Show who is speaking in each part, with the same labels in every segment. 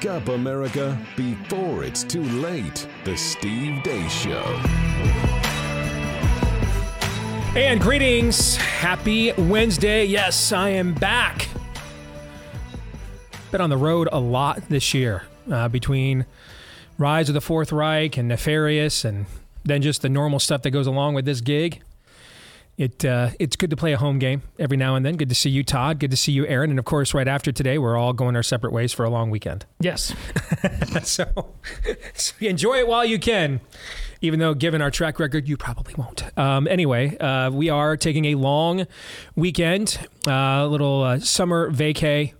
Speaker 1: Wake up, America, before it's too late. The Steve Deace Show.
Speaker 2: And greetings. Happy Wednesday. Yes, I am back. Been on the road a lot this year uh, between Rise of the Fourth Reich and Nefarious and then just the normal stuff that goes along with this gig. It uh, it's good to play a home game every now and then. Good to see you, Todd. Good to see you, Aaron. And of course, right after today, we're all going our separate ways for a long weekend.
Speaker 3: Yes.
Speaker 2: so, so enjoy it while you can, even though given our track record, you probably won't. Um, anyway, uh, we are taking a long weekend, uh, a little uh, summer vacay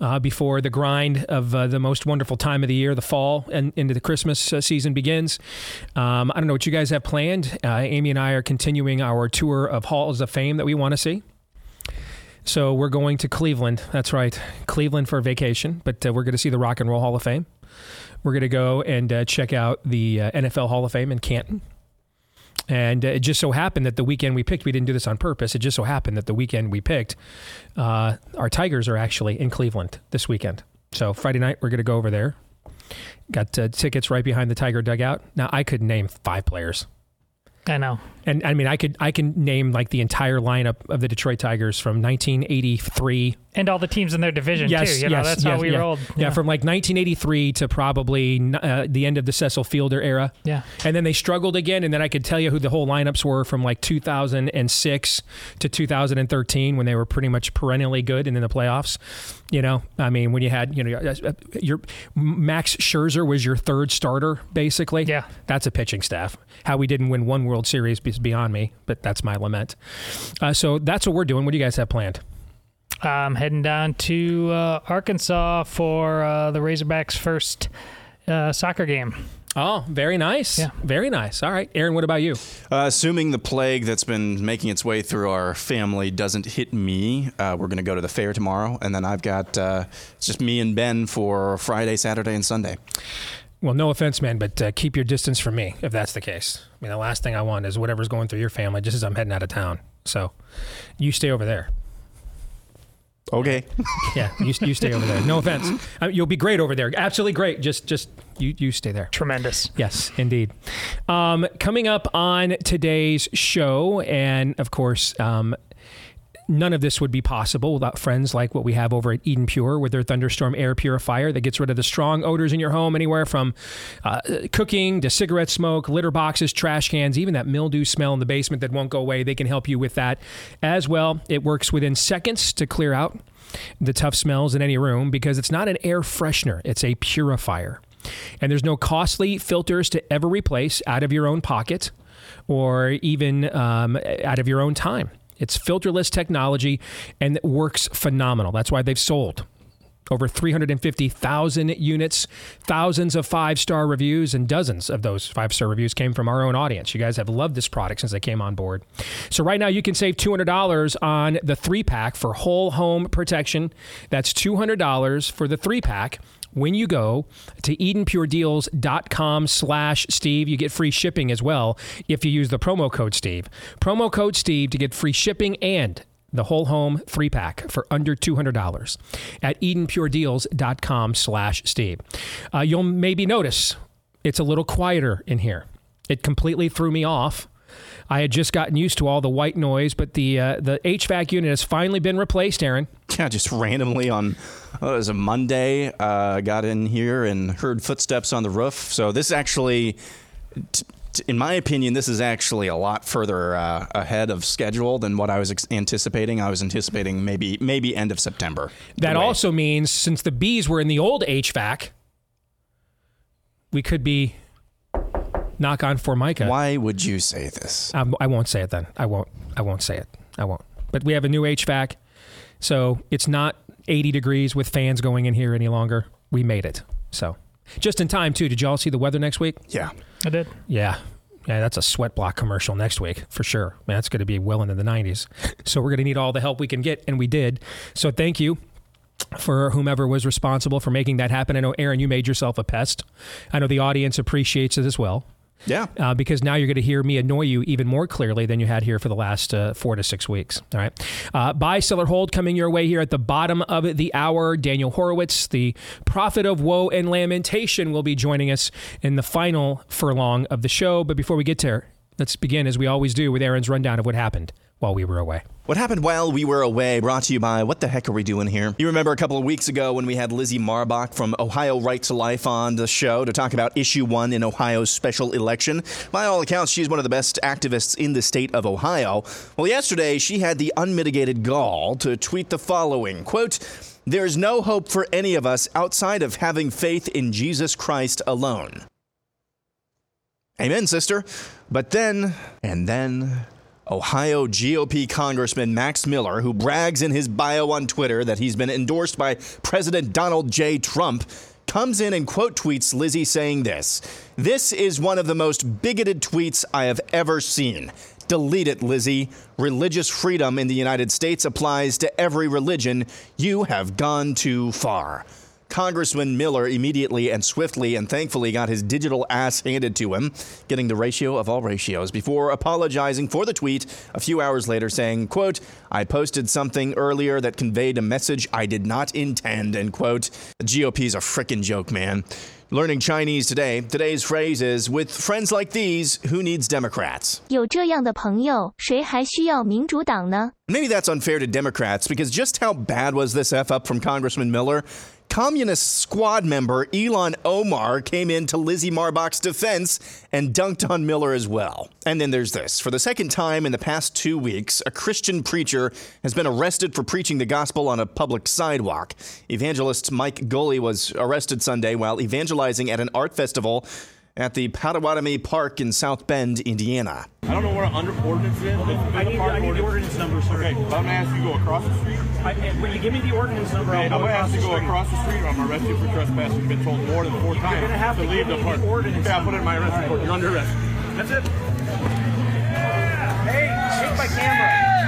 Speaker 2: uh, before the grind of uh, the most wonderful time of the year, the fall, and into the Christmas uh, season begins. Um, I don't know what you guys have planned. Uh, Amy and I are continuing our tour of Halls of Fame that we want to see. So we're going to Cleveland. That's right, Cleveland for vacation. But uh, we're going to see the Rock and Roll Hall of Fame. We're going to go and uh, check out the NFL Hall of Fame in Canton. And it just so happened that the weekend we picked, we didn't do this on purpose. It just so happened that the weekend we picked, uh, our Tigers are actually in Cleveland this weekend. So Friday night, we're going to go over there. Got uh, tickets right behind the Tiger dugout. Now, I could name five players.
Speaker 3: I know.
Speaker 2: And I mean, I could I can name like the entire lineup of the Detroit Tigers from 1983
Speaker 3: and all the teams in their division
Speaker 2: yes,
Speaker 3: too. You know,
Speaker 2: yes,
Speaker 3: that's
Speaker 2: yes,
Speaker 3: how we
Speaker 2: yeah.
Speaker 3: rolled.
Speaker 2: Yeah. from like 1983 to probably uh, the end of the Cecil Fielder era.
Speaker 3: Yeah.
Speaker 2: And then they struggled again, and then I could tell you who the whole lineups were from like 2006 to 2013 when they were pretty much perennially good and in the playoffs. You know, I mean, when you had you know uh, your Max Scherzer was your third starter basically.
Speaker 3: Yeah.
Speaker 2: That's a pitching staff. How we didn't win one World Series is beyond me, but that's my lament. Uh, so that's what we're doing. What do you guys have planned?
Speaker 3: I'm heading down to uh, Arkansas for uh, the Razorbacks' first uh, soccer game.
Speaker 2: Oh, very nice.
Speaker 3: Yeah.
Speaker 2: Very nice. All right. Aaron, what about you?
Speaker 4: Uh, assuming the plague that's been making its way through our family doesn't hit me, uh, we're going to go to the fair tomorrow, and then I've got uh, it's just me and Ben for Friday, Saturday, and Sunday.
Speaker 2: Well, no offense, man, but uh, keep your distance from me if that's the case. I mean, the last thing I want is whatever's going through your family just as I'm heading out of town. So you stay over there.
Speaker 4: Okay.
Speaker 2: Yeah, you, you stay over there. No offense. I mean, you'll be great over there. Absolutely great. Just just you you stay there.
Speaker 3: Tremendous.
Speaker 2: Yes, indeed. Um, coming up on today's show, and of course, um, none of this would be possible without friends like what we have over at Eden Pure with their Thunderstorm air purifier that gets rid of the strong odors in your home, anywhere from uh, cooking to cigarette smoke, litter boxes, trash cans, even that mildew smell in the basement that won't go away. They can help you with that as well. It works within seconds to clear out the tough smells in any room because it's not an air freshener, it's a purifier. And there's no costly filters to ever replace out of your own pocket or even um, out of your own time. It's filterless technology and it works phenomenal. That's why they've sold over 350,000 units, thousands of five star reviews, and dozens of those five star reviews came from our own audience. You guys have loved this product since they came on board. So, right now, you can save $200 on the three pack for whole home protection. That's $200 for the three pack when you go to edenpuredeals.com slash steve you get free shipping as well if you use the promo code steve. Promo code steve to get free shipping and the whole home three pack for under $200 at edenpuredeals.com slash steve. Uh, you'll maybe notice it's a little quieter in here. It completely threw me off I had just gotten used to all the white noise, but the uh, the HVAC unit has finally been replaced, Aaron.
Speaker 4: Yeah, just randomly on oh, it was a Monday. Uh, got in here and heard footsteps on the roof. So this actually, t- t- in my opinion, this is actually a lot further uh, ahead of schedule than what I was ex- anticipating. I was anticipating maybe maybe end of September.
Speaker 2: That also means since the bees were in the old HVAC, we could be knock on Formica.
Speaker 4: Why would you say this?
Speaker 2: Um, I won't say it then. I won't. I won't say it. I won't. But we have a new HVAC, so it's not 80 degrees with fans going in here any longer. we made it. So just in time too. Did y'all see the weather next week?
Speaker 4: Yeah.
Speaker 3: I did.
Speaker 2: Yeah. Yeah, that's a sweat block commercial next week for sure. Man, that's going to be well into the 90s. So we're going to need all the help we can get, and we did. So thank you for whomever was responsible for making that happen. I know, Aaron, you made yourself a pest. I know the audience appreciates it as well.
Speaker 4: Yeah.
Speaker 2: Uh, because now you're going to hear me annoy you even more clearly than you had here for the last uh, four to six weeks. All right. Uh, buy, sell, or hold coming your way here at the bottom of the hour. Daniel Horowitz, the prophet of woe and lamentation, will be joining us in the final furlong of the show. But before we get there, let's begin, as we always do, with Aaron's rundown of what happened while we were away.
Speaker 4: What happened while we were away brought to you by What the Heck Are We Doing Here? You remember a couple of weeks ago when we had Lizzie Marbach from Ohio Right to Life on the show to talk about issue one in Ohio's special election. By all accounts, she's one of the best activists in the state of Ohio. Well, yesterday she had the unmitigated gall to tweet the following quote, There's no hope for any of us outside of having faith in Jesus Christ alone. Amen, sister. But then, and then, Ohio GOP Congressman Max Miller, who brags in his bio on Twitter that he's been endorsed by President Donald J. Trump, comes in and quote tweets Lizzie saying this This is one of the most bigoted tweets I have ever seen. Delete it, Lizzie. Religious freedom in the United States applies to every religion. You have gone too far. Congressman Miller immediately and swiftly and thankfully got his digital ass handed to him, getting the ratio of all ratios before apologizing for the tweet a few hours later saying, quote, I posted something earlier that conveyed a message I did not intend, end quote. The GOP's a frickin' joke, man. Learning Chinese today. Today's phrase is with friends like these, who needs Democrats?
Speaker 5: 有这样的朋友，谁还需要民主党呢？
Speaker 4: Maybe that's unfair to Democrats because just how bad was this F up from Congressman Miller? Communist squad member Ilhan Omar came in to Lizzie Marbach's defense and dunked on Miller as well. And then there's this. For the second time in the past two weeks, a Christian preacher has been arrested for preaching the gospel on a public sidewalk. Evangelist Mike Gully was arrested Sunday while evangelizing at an art festival at the Potawatomi Park in South Bend, Indiana.
Speaker 6: I don't know where an under ordinance is.
Speaker 7: I need, I need the ordinance number, sir.
Speaker 6: Okay, but I'm gonna ask you to go across the street.
Speaker 7: I, eh, when you give me the ordinance number,
Speaker 6: Okay,
Speaker 7: I'll
Speaker 6: I'm gonna
Speaker 7: across
Speaker 6: ask you to go
Speaker 7: street.
Speaker 6: across the street, or I'm gonna arrest you for trespassing. You've been told more than four times
Speaker 7: gonna have to
Speaker 6: leave
Speaker 7: give me
Speaker 6: the
Speaker 7: the
Speaker 6: park.
Speaker 7: ordinance
Speaker 6: Okay, I'll put it in my arrest
Speaker 7: number.
Speaker 6: report. You're under arrest.
Speaker 7: That's it. Hey, take my camera.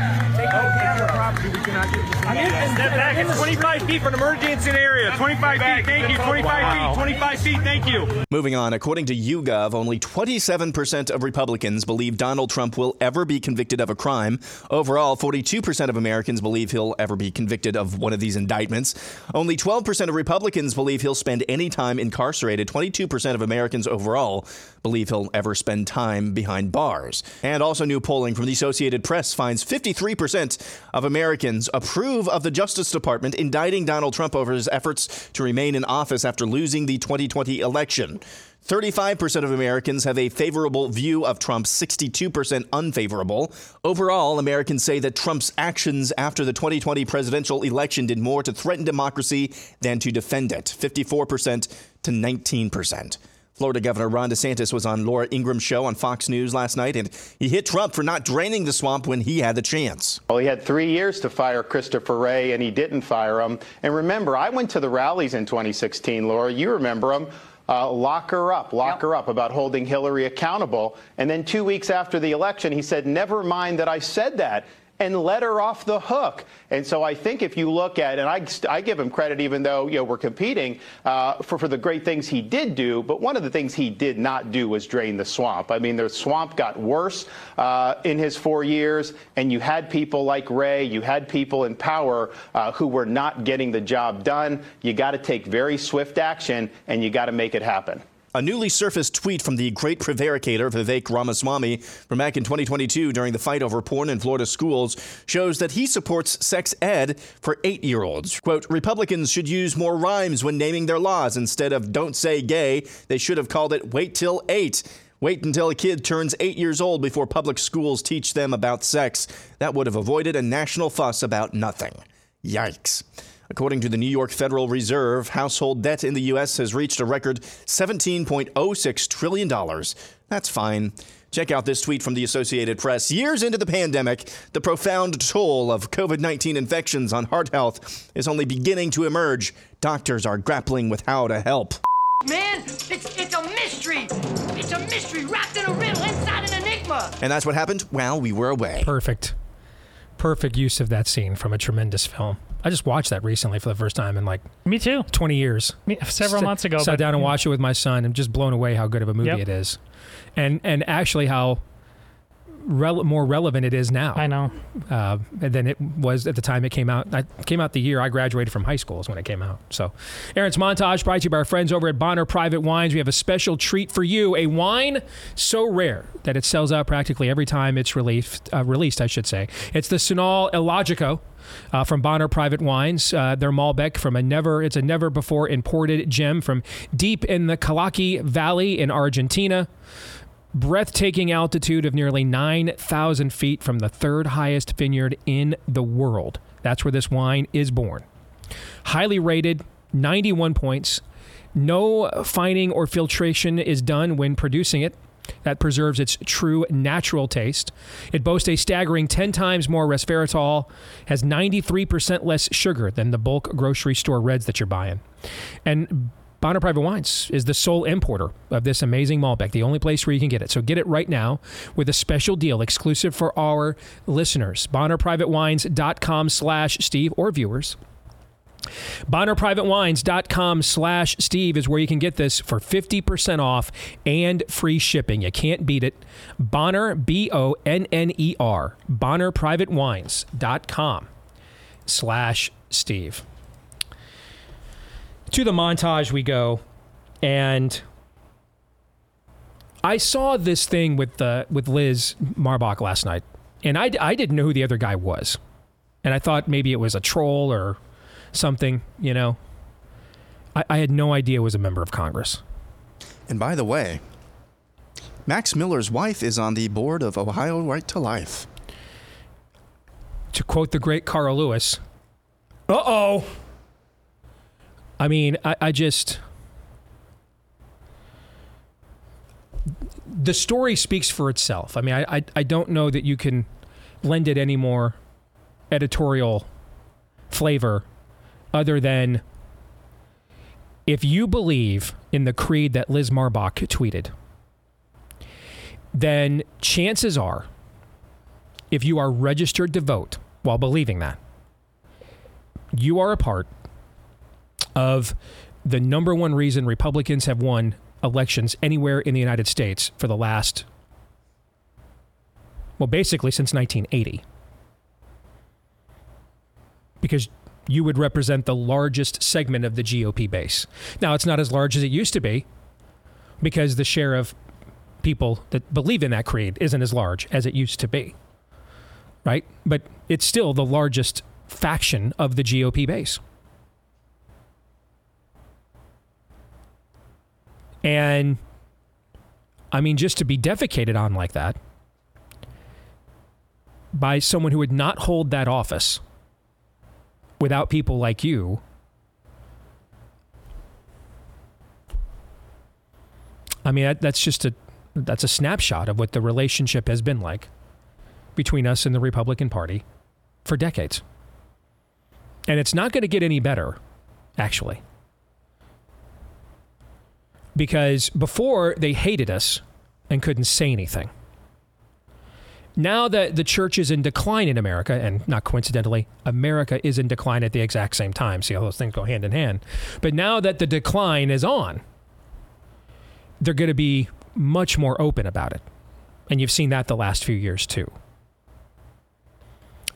Speaker 7: Step back. It's 25 feet from the emergency area. 25 feet. Thank you. 25 feet. 25 feet. Thank you.
Speaker 4: Moving on, according to YouGov, only 27% of Republicans believe Donald Trump will ever be convicted of a crime. Overall, 42% of Americans believe he'll ever be convicted of one of these indictments. Only 12% of Republicans believe he'll spend any time incarcerated. 22% of Americans overall believe he'll ever spend time behind bars. And also, new polling from the Associated Press finds 53% of Americans approve of the Justice Department indicting Donald Trump over his efforts to remain in office after losing the 2020 election. 35% of Americans have a favorable view of Trump, 62% unfavorable. Overall, Americans say that Trump's actions after the 2020 presidential election did more to threaten democracy than to defend it, 54% to 19%. Florida Governor Ron DeSantis was on Laura Ingraham's show on Fox News last night, and he hit Trump for not draining the swamp when he had the chance.
Speaker 8: Well, he had three years to fire Christopher Wray, and he didn't fire him. And remember, I went to the rallies in 2016, Laura. You remember them. Uh, lock her up, lock her up about holding Hillary accountable. And then two weeks after the election, he said, Never mind that I said that. And let her off the hook. And so I think if you look at, and I, I give him credit, even though you know we're competing uh, for for the great things he did do. But one of the things he did not do was drain the swamp. I mean, the swamp got worse uh, in his four years, and you had people like Wray, you had people in power uh, who were not getting the job done. You got to take very swift action, and you got to make it happen.
Speaker 4: A newly surfaced tweet from the great prevaricator Vivek Ramaswamy from back in 2022 during the fight over porn in Florida schools shows that he supports sex ed for eight year olds. Quote Republicans should use more rhymes when naming their laws. Instead of don't say gay, they should have called it wait till eight. Wait until a kid turns eight years old before public schools teach them about sex. That would have avoided a national fuss about nothing. Yikes. According to the New York Federal Reserve, household debt in the U.S. has reached a record $17.06 trillion. That's fine. Check out this tweet from the Associated Press. Years into the pandemic, the profound toll of COVID 19 infections on heart health is only beginning to emerge. Doctors are grappling with how to help.
Speaker 9: Man, it's it's a mystery. It's a mystery wrapped in a riddle inside an enigma.
Speaker 4: And that's what happened while we were away.
Speaker 2: Perfect. Perfect use of that scene from a tremendous film. I just watched that recently for the first time in like
Speaker 3: Me too.
Speaker 2: 20 years.
Speaker 3: Me- Several
Speaker 2: Sat-
Speaker 3: months ago.
Speaker 2: Sat down and watched it with my son and just blown away how good of a movie
Speaker 3: Yep.
Speaker 2: it is. And and actually how rele- more relevant it is now.
Speaker 3: I know.
Speaker 2: uh, than it was at the time it came out. I came out the year I graduated from high school is when it came out. So, Aaron's montage brought to you by our friends over at Bonner Private Wines. We have a special treat for you: a wine so rare that it sells out practically every time it's released. Uh, released, I should say. It's the Sonal Illogico. Uh, from Bonner Private Wines, uh, their Malbec from a never it's a never before imported gem from deep in the Calchaquí Valley in Argentina breathtaking altitude of nearly 9,000 feet from the third highest vineyard in the world. That's where this wine is born. Highly rated, 91 points. No fining or filtration is done when producing it. That preserves its true natural taste. It boasts a staggering 10 times more resveratrol, has 93% less sugar than the bulk grocery store reds that you're buying. And Bonner Private Wines is the sole importer of this amazing Malbec, the only place where you can get it. So get it right now with a special deal exclusive for our listeners. BonnerPrivateWines.com slash Steve or viewers. BonnerPrivateWines.com slash Steve is where you can get this for 50% off and free shipping. You can't beat it. Bonner, B O N N E R, BonnerPrivateWines.com slash Steve to the montage we go and I saw this thing with the with Liz Marbach last night and I, I didn't know who the other guy was. And I thought maybe it was a troll or something you know? I, I had no idea it was a member of Congress.
Speaker 4: And by the way, Max Miller's wife is on the board of Ohio Right to Life.
Speaker 2: to quote the great Carl Lewis uh-oh I mean I, I just the story speaks for itself. I mean, I, I, I don't know that you can lend it any more editorial flavor other than if you believe in the creed that Liz Marbach tweeted, then chances are, if you are registered to vote while believing that, you are a part of the number one reason Republicans have won elections anywhere in the United States for the last, well, basically since 1980. Because you would represent the largest segment of the GOP base. Now, it's not as large as it used to be because the share of people that believe in that creed isn't as large as it used to be. Right? But it's still the largest faction of the GOP base. And I mean, just to be defecated on like that by someone who would not hold that office without people like you. I mean, that, that's just a that's a snapshot of what the relationship has been like between us and the Republican Party for decades. And it's not going to get any better, actually because before they hated us and couldn't say anything. Now that the church is in decline in America, and not coincidentally, America is in decline at the exact same time. See how those things go hand in hand. But now that the decline is on, they're going to be much more open about it. And you've seen that the last few years too.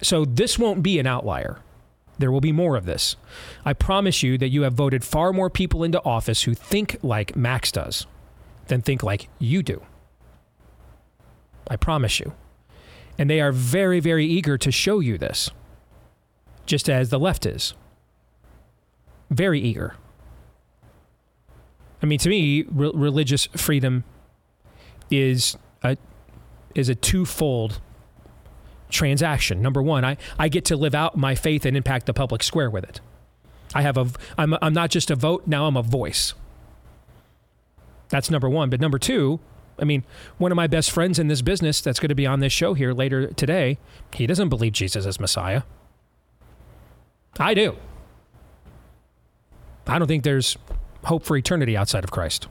Speaker 2: So this won't be an outlier. There will be more of this. I promise you that you have voted far more people into office who think like Max does than think like you do. I promise you. And they are very, very eager to show you this, just as the left is. Very eager. I mean, to me, re- religious freedom is a is a twofold transaction. Number one, I, I get to live out my faith and impact the public square with it. I have a I'm I'm not just a vote, now I'm a voice. That's number one. But number two, I mean, one of my best friends in this business that's going to be on this show here later today, he doesn't believe Jesus is Messiah. I do. I don't think there's hope for eternity outside of Christ.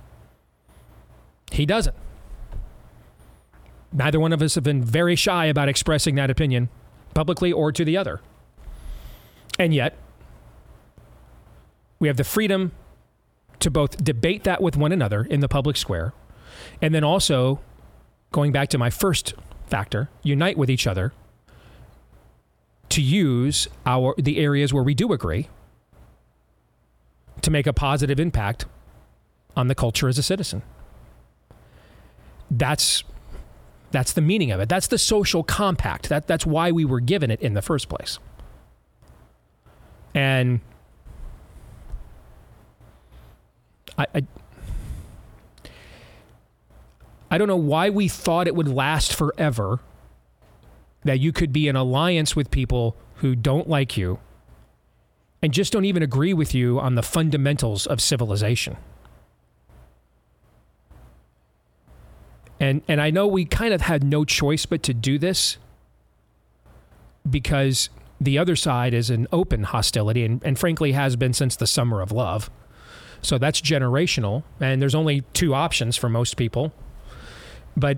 Speaker 2: He doesn't. Neither one of us have been very shy about expressing that opinion publicly or to the other. And yet, we have the freedom to both debate that with one another in the public square and then also going back to my first factor, unite with each other to use our the areas where we do agree to make a positive impact on the culture as a citizen. That's that's the meaning of it. That's the social compact. That that's why we were given it in the first place. And I, I I don't know why we thought it would last forever that you could be in alliance with people who don't like you and just don't even agree with you on the fundamentals of civilization. And and I know we kind of had no choice but to do this because the other side is an open hostility and, and frankly has been since the summer of love. So that's generational and there's only two options for most people. But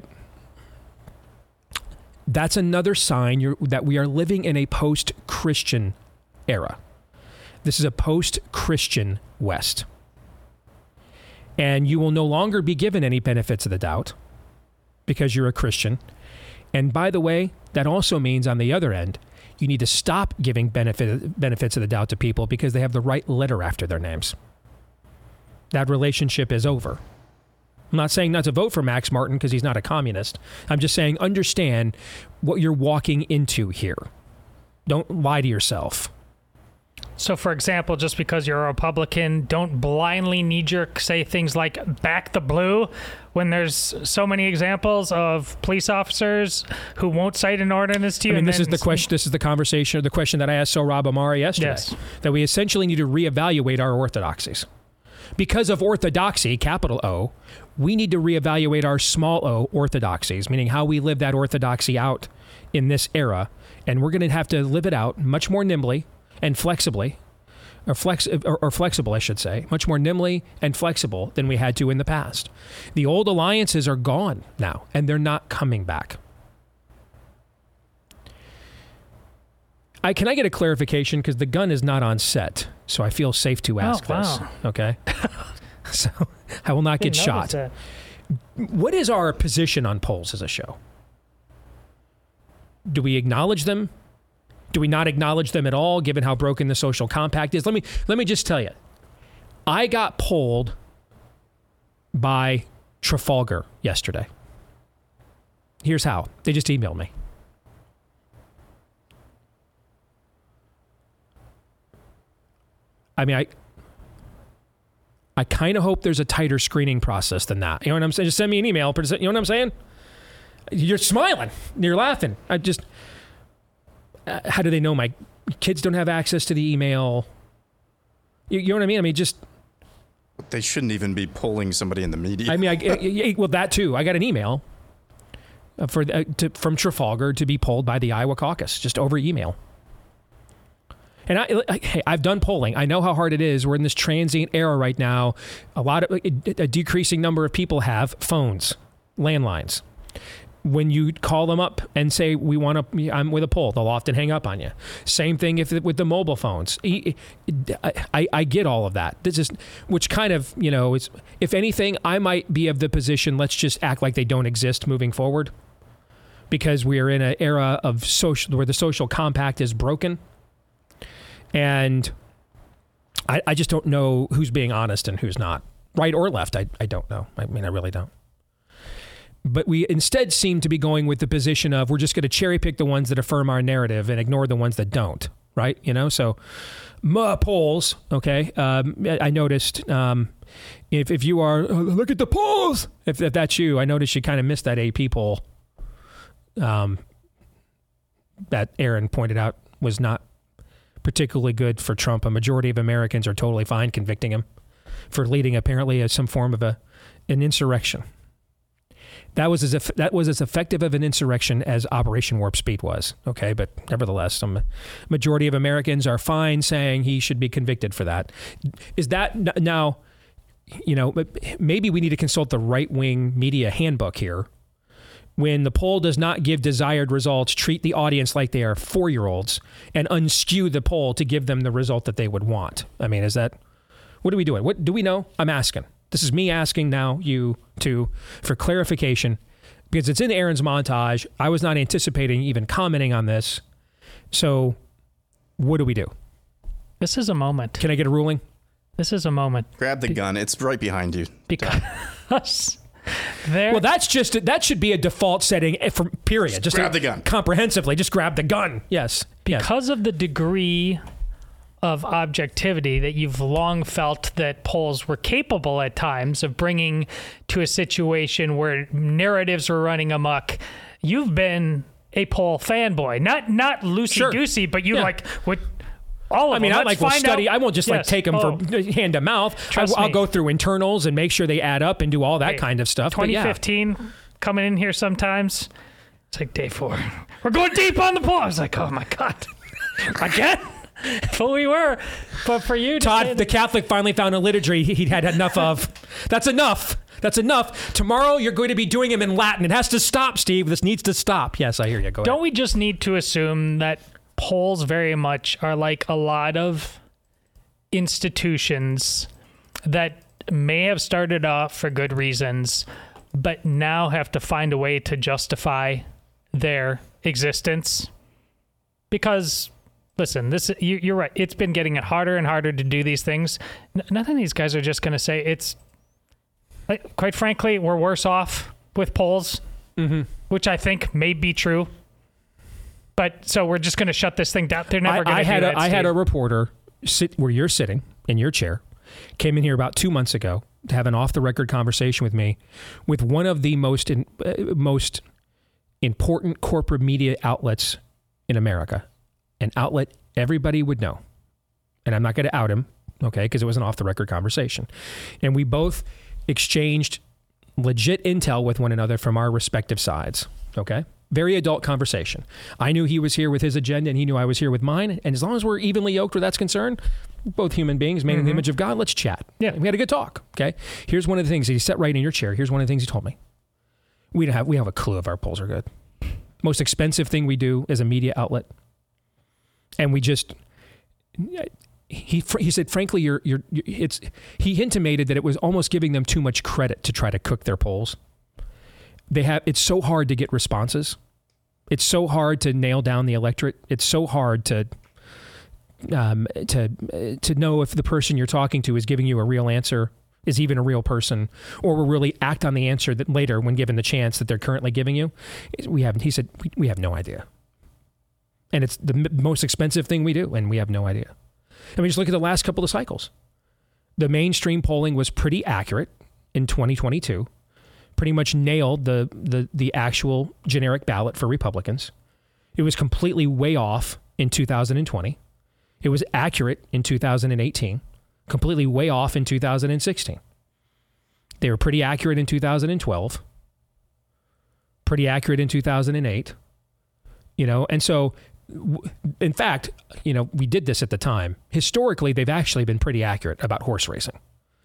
Speaker 2: that's another sign that we are living in a post-Christian era. This is a post-Christian West. And you will no longer be given any benefits of the doubt because you're a Christian. And by the way, that also means on the other end, you need to stop giving benefit, benefits of the doubt to people because they have the right letter after their names. That relationship is over. I'm not saying not to vote for Max Martin because he's not a communist. I'm just saying understand what you're walking into here. Don't lie to yourself.
Speaker 3: So, for example, just because you're a Republican, don't blindly knee jerk say things like back the blue when there's so many examples of police officers who won't cite an ordinance to you.
Speaker 2: I mean, this is the question, this is the conversation or the question that I asked Sohrab Ahmari yesterday.
Speaker 3: Yes.
Speaker 2: That we essentially need to reevaluate our orthodoxies. Because of orthodoxy, capital O, we need to reevaluate our small o orthodoxies, meaning how we live that orthodoxy out in this era. And we're going to have to live it out much more nimbly and flexibly, or, flex, or, or, flexible, I should say, much more nimbly and flexible than we had to in the past. The old alliances are gone now, and they're not coming back. I, can I get a clarification? Because the gun is not on set, so I feel safe to oh, ask
Speaker 3: oh, wow.
Speaker 2: this. Okay. so I will not get shot.
Speaker 3: That.
Speaker 2: What is our position on polls as a show? Do we acknowledge them? Do we not acknowledge them at all, given how broken the social compact is? Let me let me just tell you, I got polled by Trafalgar yesterday. Here's how. They just emailed me. I mean, I I kind of hope there's a tighter screening process than that. You know what I'm saying? Just send me an email. You know what I'm saying? You're smiling. You're laughing. I just. Uh, how do they know my kids don't have access to the email? You, you know what I mean? I mean, just.
Speaker 4: They shouldn't even be polling somebody in the media.
Speaker 2: I mean, I, I, well, that too. I got an email for uh, to, from Trafalgar to be polled by the Iowa caucus just over email. And I, I, hey, I've done polling. I know how hard it is. We're in this transient era right now. A lot of a decreasing number of people have phones, landlines. When you call them up and say we want to, I'm with a poll, they'll often hang up on you. Same thing if with the mobile phones. I, I, I get all of that. This is which kind of you know is if anything, I might be of the position. Let's just act like they don't exist moving forward, because we are in an era of social where the social compact is broken and I, I just don't know who's being honest and who's not. Right or left, I, I don't know. I mean, I really don't. But we instead seem to be going with the position of we're just going to cherry pick the ones that affirm our narrative and ignore the ones that don't, right? You know, so uh, polls, okay. Um, I noticed um, if, if you are, look at the polls, if, if that's you, I noticed you kind of missed that AP poll um, that Aaron pointed out was not particularly good for Trump. A majority of Americans are totally fine convicting him for leading apparently as some form of a an insurrection. That was as eff- that was as effective of an insurrection as Operation Warp Speed was. Okay, but nevertheless, some majority of Americans are fine saying he should be convicted for that. Is that now? You know, maybe we need to consult the right wing media handbook here. When the poll does not give desired results, treat the audience like they are four year olds and unskew the poll to give them the result that they would want. I mean, is that what are we doing? What do we know? I'm asking. This is me asking now you to for clarification because it's in Aaron's montage. I was not anticipating even commenting on this. So, what do we do?
Speaker 3: This is a moment.
Speaker 2: Can I get a ruling?
Speaker 3: This is a moment.
Speaker 4: Grab the gun. It's right behind you.
Speaker 3: Because there.
Speaker 2: Well, that's just that should be a default setting eh, from period. Just,
Speaker 4: grab the gun.
Speaker 2: comprehensively. Just grab the gun. Yes. Yes.
Speaker 3: because of the degree of objectivity that you've long felt that polls were capable at times of bringing to a situation where narratives were running amok, you've been a poll fanboy. Not not loosey goosey, but you
Speaker 2: Yeah.
Speaker 3: like what all of
Speaker 2: I mean,
Speaker 3: them.
Speaker 2: I like will study.
Speaker 3: Out.
Speaker 2: I won't just like take them
Speaker 3: Oh.
Speaker 2: for hand to mouth. I,
Speaker 3: Trust
Speaker 2: will
Speaker 3: me.
Speaker 2: go through internals and make sure they add up and do all that
Speaker 3: Hey,
Speaker 2: kind of stuff. But yeah.
Speaker 3: 2015 coming in here sometimes. It's like day four. We're going deep on the poll. I was like, oh my god, again. but we were. But for you, to
Speaker 2: Todd, the Catholic finally found a liturgy he- he'd had enough of. That's enough. That's enough. Tomorrow you're going to be doing him in Latin. It has to stop, Steve. This needs to stop. Yes, I hear you. Go
Speaker 3: Don't
Speaker 2: ahead.
Speaker 3: we just need to assume that polls very much are like a lot of institutions that may have started off for good reasons, but now have to find a way to justify their existence? Because, listen, this you, you're right. It's been getting it harder and harder to do these things. N- none of these guys are just going to say it's. Like, quite frankly, we're worse off with polls, which I think may be true. But so we're just going to shut this thing down. They're never
Speaker 2: I,
Speaker 3: going
Speaker 2: I
Speaker 3: to
Speaker 2: had
Speaker 3: do
Speaker 2: a. I had a reporter sit where you're sitting in your chair, came in here about two months ago to have an off the record conversation with me, with one of the most in, uh, most important corporate media outlets in America, an outlet everybody would know, and I'm not going to out him, okay, because it was an off the record conversation, and we both exchanged legit intel with one another from our respective sides. Okay. Very adult conversation. I knew he was here with his agenda and he knew I was here with mine. And as long as we're evenly yoked where that's concerned, both human beings made in the mm-hmm. image of God, let's chat.
Speaker 3: Yeah.
Speaker 2: We had a good talk. Okay. Here's one of the things he sat right in your chair. Here's one of the things he told me. We don't have we have a clue if our polls are good. Most expensive thing we do is a media outlet. And we just he he said frankly you're you're it's he intimated that it was almost giving them too much credit to try to cook their polls. They have it's so hard to get responses. It's so hard to nail down the electorate. It's so hard to um, to to know if the person you're talking to is giving you a real answer, is even a real person, or will really act on the answer that later, when given the chance that they're currently giving you. We haven't. He said we, we have no idea, and it's the m- most expensive thing we do, and we have no idea. I mean, just look at the last couple of cycles. The mainstream polling was pretty accurate in 2022. Pretty much nailed the the the actual generic ballot for Republicans. It was completely way off in 2020. It was accurate in 2018, completely way off in 2016. They were pretty accurate in 2012, pretty accurate in 2008. You know, and so in fact, you know, we did this at the time. Historically, they've actually been pretty accurate about horse racing,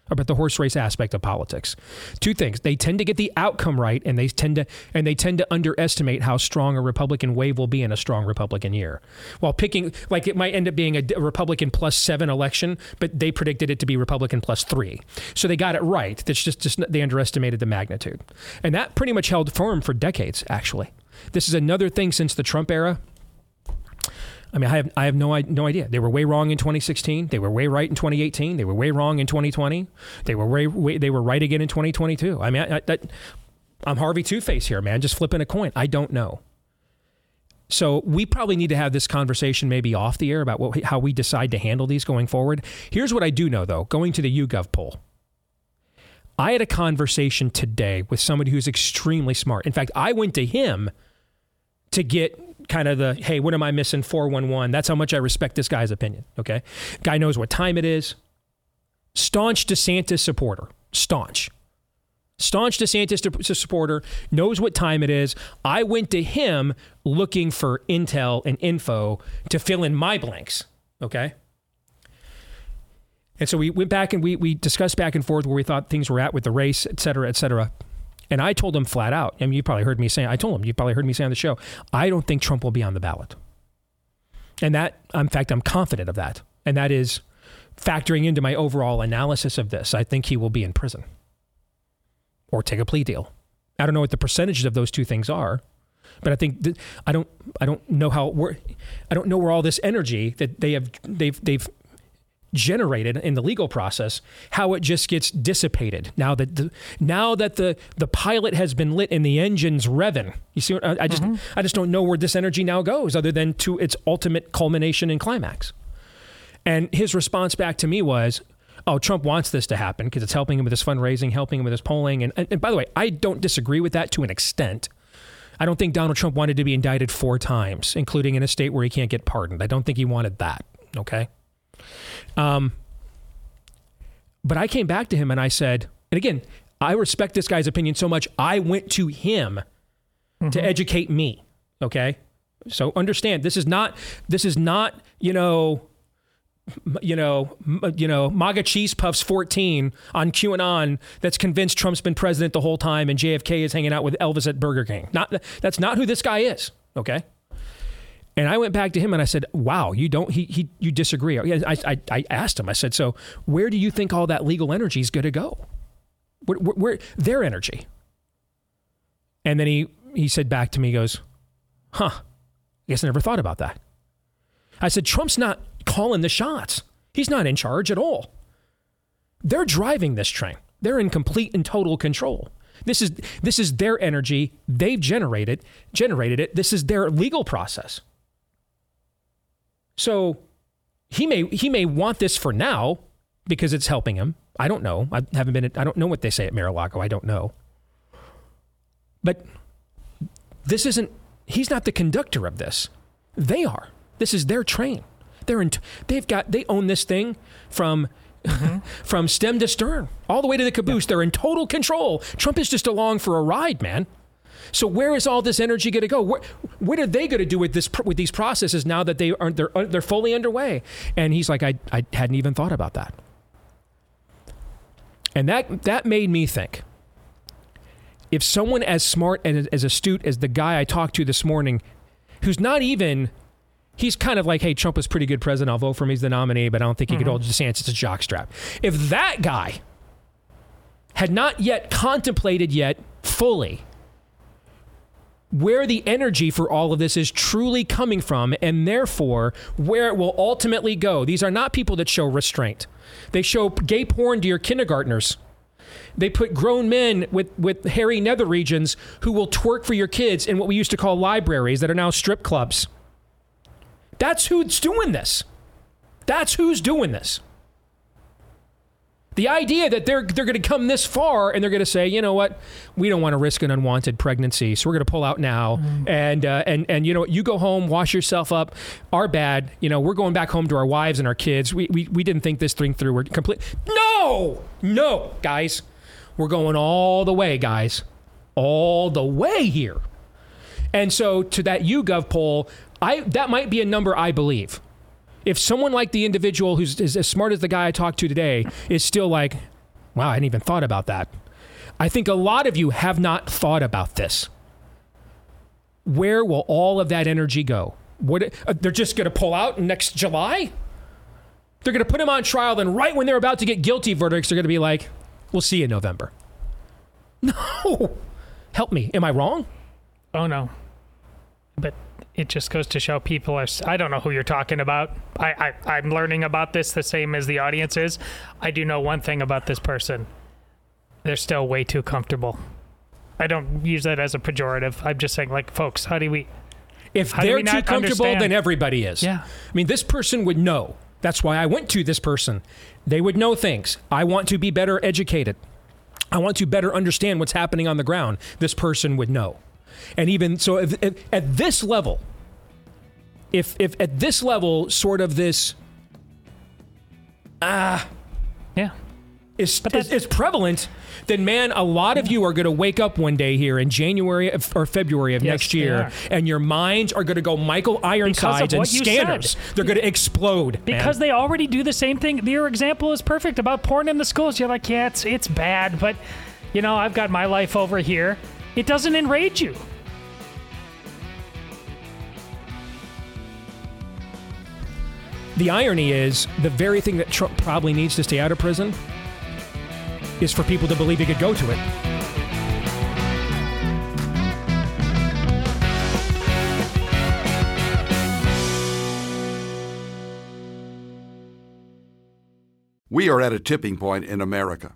Speaker 2: about the horse race aspect of politics. Two things: they tend to get the outcome right, and they tend to and they tend to underestimate how strong a Republican wave will be in a strong Republican year. While picking, like it might end up being a, Republican plus seven election, but they predicted it to be Republican plus three, so they got it right. That's just just they underestimated the magnitude, and that pretty much held firm for decades. Actually, this is another thing since the Trump era. I mean, I have I have no no idea. They were way wrong in 2016. They were way right in 2018. They were way wrong in 2020. They were way, way they were right again in 2022. I mean, I, I, that, I'm Harvey Two Face here, man. Just flipping a coin. I don't know. So we probably need to have this conversation maybe off the air about what, how we decide to handle these going forward. Here's what I do know though. Going to the YouGov poll. I had a conversation today with somebody who's extremely smart. In fact, I went to him to get kind of the hey, what am I missing 411? That's how much I respect this guy's opinion. Okay. Guy knows what time it is. Staunch DeSantis supporter. Staunch. staunch DeSantis supporter, knows what time it is. I went to him looking for intel and info to fill in my blanks. Okay. And so we went back and we, we discussed back and forth where we thought things were at with the race, et cetera, et cetera. And I told him flat out, I mean, you probably heard me say, I told him, you probably heard me say on the show, I don't think Trump will be on the ballot. And that, in fact, I'm confident of that. And that is factoring into my overall analysis of this. I think he will be in prison or take a plea deal. I don't know what the percentages of those two things are, but I think th- I don't I don't know how where I don't know where all this energy that they have they've they've generated in the legal process how it just gets dissipated now that the, now that the the pilot has been lit and the engine's revving you see what, I, I just mm-hmm. I just don't know where this energy now goes other than to its ultimate culmination and climax and his response back to me was oh, Trump wants this to happen because it's helping him with his fundraising, helping him with his polling. And, and, and, by the way, I don't disagree with that to an extent. I don't think Donald Trump wanted to be indicted four times, including in a state where he can't get pardoned. I don't think he wanted that. Okay. Um, but I came back to him and I said, and again, I respect this guy's opinion so much. I went to him mm-hmm. to educate me. Okay. So understand this is not, this is not, you know, you know, you know, MAGA cheese puffs 14 on QAnon that's convinced Trump's been president the whole time and JFK is hanging out with Elvis at Burger King. Not that's not who this guy is. Okay. And I went back to him and I said, "Wow, you don't he he you disagree?" I I, I asked him. I said, "So where do you think all that legal energy is going to go? Where, where, where their energy?" And then he he said back to me, he goes, "Huh? I guess I never thought about that." I said, "Trump's not calling the shots. He's not in charge at all. They're driving this train. They're in complete and total control. This is this is their energy. They've generated generated it. This is their legal process. So he may he may want this for now because it's helping him. I don't know. I haven't been. I don't know what they say at Mar-a-Lago. I don't know. But this isn't. He's not the conductor of this. They are. This is their train. They're in, they've got they own this thing from mm-hmm. from stem to stern, all the way to the caboose. Yeah. They're in total control. Trump is just along for a ride, man. So where is all this energy going to go? What, what are they going to do with this with these processes now that they aren't they're they're fully underway? And he's like, I I hadn't even thought about that. And that that made me think. If someone as smart and as astute as the guy I talked to this morning, who's not even he's kind of like, hey, Trump was pretty good president. I'll vote for him. He's the nominee, but I don't think he mm-hmm. could hold DeSantis a jockstrap. If that guy had not yet contemplated yet fully where the energy for all of this is truly coming from and therefore where it will ultimately go. These are not people that show restraint. They show gay porn to your kindergartners. They put grown men with, with hairy nether regions who will twerk for your kids in what we used to call libraries that are now strip clubs. That's who's doing this. That's who's doing this. The idea that they're they're going to come this far and they're going to say, you know what, we don't want to risk an unwanted pregnancy, so we're going to pull out now. Mm. And uh, and and you know you go home, wash yourself up. Our bad. You know, we're going back home to our wives and our kids. We we, we didn't think this thing through. We're complete. No, no, guys, we're going all the way, guys, all the way here. And so to that YouGov poll, I that might be a number I believe. If someone like the individual who's as smart as the guy I talked to today is still like, wow, I hadn't even thought about that. I think a lot of you have not thought about this. Where will all of that energy go? What uh, they're just going to pull out next July? They're going to put him on trial, then right when they're about to get guilty verdicts, they're going to be like, "We'll see you in November." No, help me. Am I wrong?
Speaker 3: Oh no, but it just goes to show people are i don't know who you're talking about. I, I i'm learning about this the same as the audience is. I do know one thing about this person. They're still way too comfortable. I don't use that as a pejorative. I'm just saying like folks how do we
Speaker 2: if they're too comfortable understand? then everybody is.
Speaker 3: Yeah.
Speaker 2: I mean this person would know. That's why i went to this person. They would know things. I want to be better educated. I want to better understand what's happening on the ground. This person would know and even so, if, if, at this level, if if at this level, sort of this, ah,
Speaker 3: yeah,
Speaker 2: is, is, is prevalent, then man, a lot of you are going to wake up one day here in January of, or February of
Speaker 3: Yes,
Speaker 2: next year, and your minds are going to go Michael Ironsides and scanners. They're going to explode. man.
Speaker 3: Because they already do the same thing. Your example is perfect about porn in the schools. You're like, yeah, it's it's bad, but you know, I've got my life over here. It doesn't enrage you.
Speaker 2: the irony is the very thing that Trump probably needs to stay out of prison is for people to believe he could go to it.
Speaker 10: We are at a tipping point in America.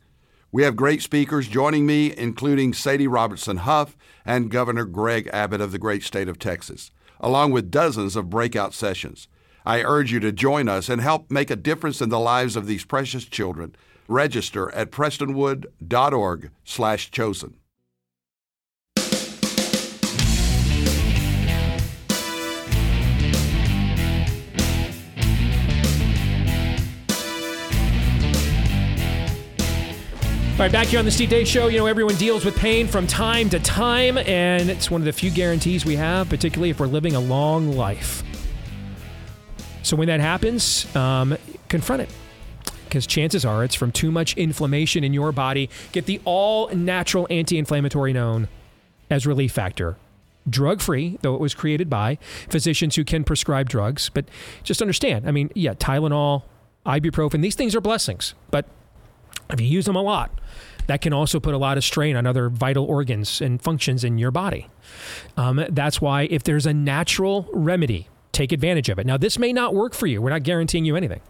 Speaker 10: We have great speakers joining me, including Sadie Robertson Huff and Governor Greg Abbott of the great state of Texas, along with dozens of breakout sessions. I urge you to join us and help make a difference in the lives of these precious children. Register at prestonwood.org/chosen.
Speaker 2: All right, back here on the Steve Deace Show, you know, everyone deals with pain from time to time, and it's one of the few guarantees we have, particularly if we're living a long life. So when that happens, um, confront it. Because chances are it's from too much inflammation in your body. Get the all natural anti inflammatory known as Relief Factor. Drug free, though it was created by physicians who can prescribe drugs. But just understand I mean, yeah, Tylenol, ibuprofen, these things are blessings. But if you use them a lot, that can also put a lot of strain on other vital organs and functions in your body. Um, that's why if there's a natural remedy, take advantage of it. Now, this may not work for you. We're not guaranteeing you anything,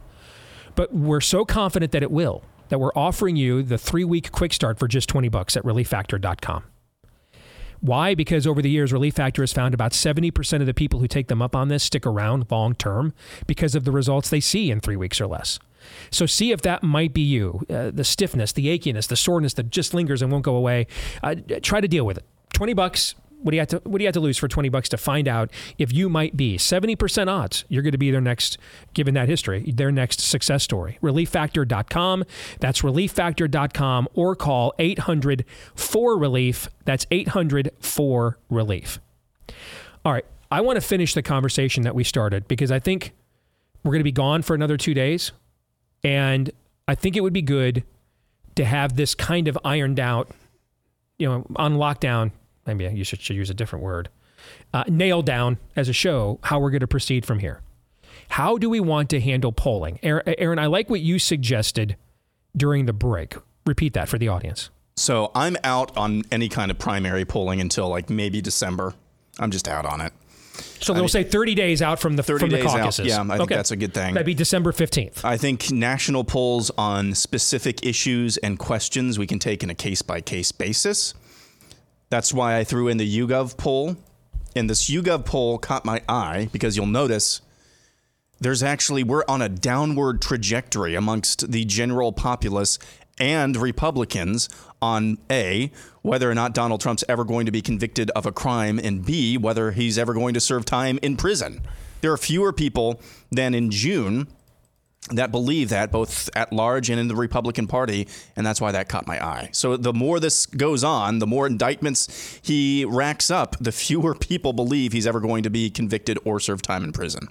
Speaker 2: but we're so confident that it will that we're offering you the three week quick start for just 20 bucks at relieffactor.com. Why? Because over the years, Relief Factor has found about 70% of the people who take them up on this stick around long term because of the results they see in three weeks or less. So see if that might be you. Uh, the stiffness, the achiness, the soreness that just lingers and won't go away. Uh, try to deal with it. 20 bucks. What do you have to What do you have to lose for 20 bucks to find out if you might be 70% odds you're going to be their next, given that history, their next success story? ReliefFactor.com. That's ReliefFactor.com or call 800 4 Relief. That's 800 4 Relief. All right. I want to finish the conversation that we started because I think we're going to be gone for another two days. And I think it would be good to have this kind of ironed out, you know, on lockdown. Maybe you should, should use a different word. Uh, nailed down as a show how we're going to proceed from here. How do we want to handle polling? Aaron, Aaron, I like what you suggested during the break. Repeat that for the audience.
Speaker 4: So I'm out on any kind of primary polling until like maybe December. I'm just out on it.
Speaker 2: So they'll say 30 days out from the
Speaker 4: 30
Speaker 2: from the
Speaker 4: days out.
Speaker 2: caucuses.
Speaker 4: Yeah, I think
Speaker 2: Okay.
Speaker 4: that's a good thing.
Speaker 2: That'd be December 15th.
Speaker 4: I think national polls on specific issues and questions we can take in a case by case basis. That's why I threw in the YouGov poll. And this YouGov poll caught my eye because you'll notice there's actually, we're on a downward trajectory amongst the general populace and Republicans on A, whether or not Donald Trump's ever going to be convicted of a crime, and B, whether he's ever going to serve time in prison. There are fewer people than in June that believe that both at large and in the Republican Party, and that's why that caught my eye. So the more this goes on, the more indictments he racks up, the fewer people believe he's ever going to be convicted or serve time in prison.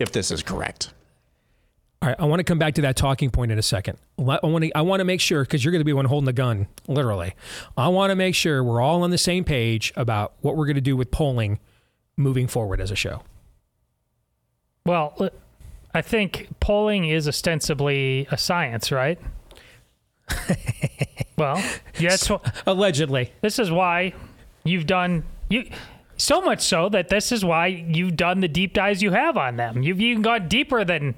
Speaker 4: If this is correct.
Speaker 2: All right, I want to come back to that talking point in a second. I want to I want to make sure because you're going to be the one holding the gun, literally. I want to make sure we're all on the same page about what we're going to do with polling moving forward as a show.
Speaker 3: Well, I think polling is ostensibly a science, right? well, yeah, that's
Speaker 2: allegedly.
Speaker 3: This is why you've done you so much so that this is why you've done the deep dives you have on them. You've even gone deeper than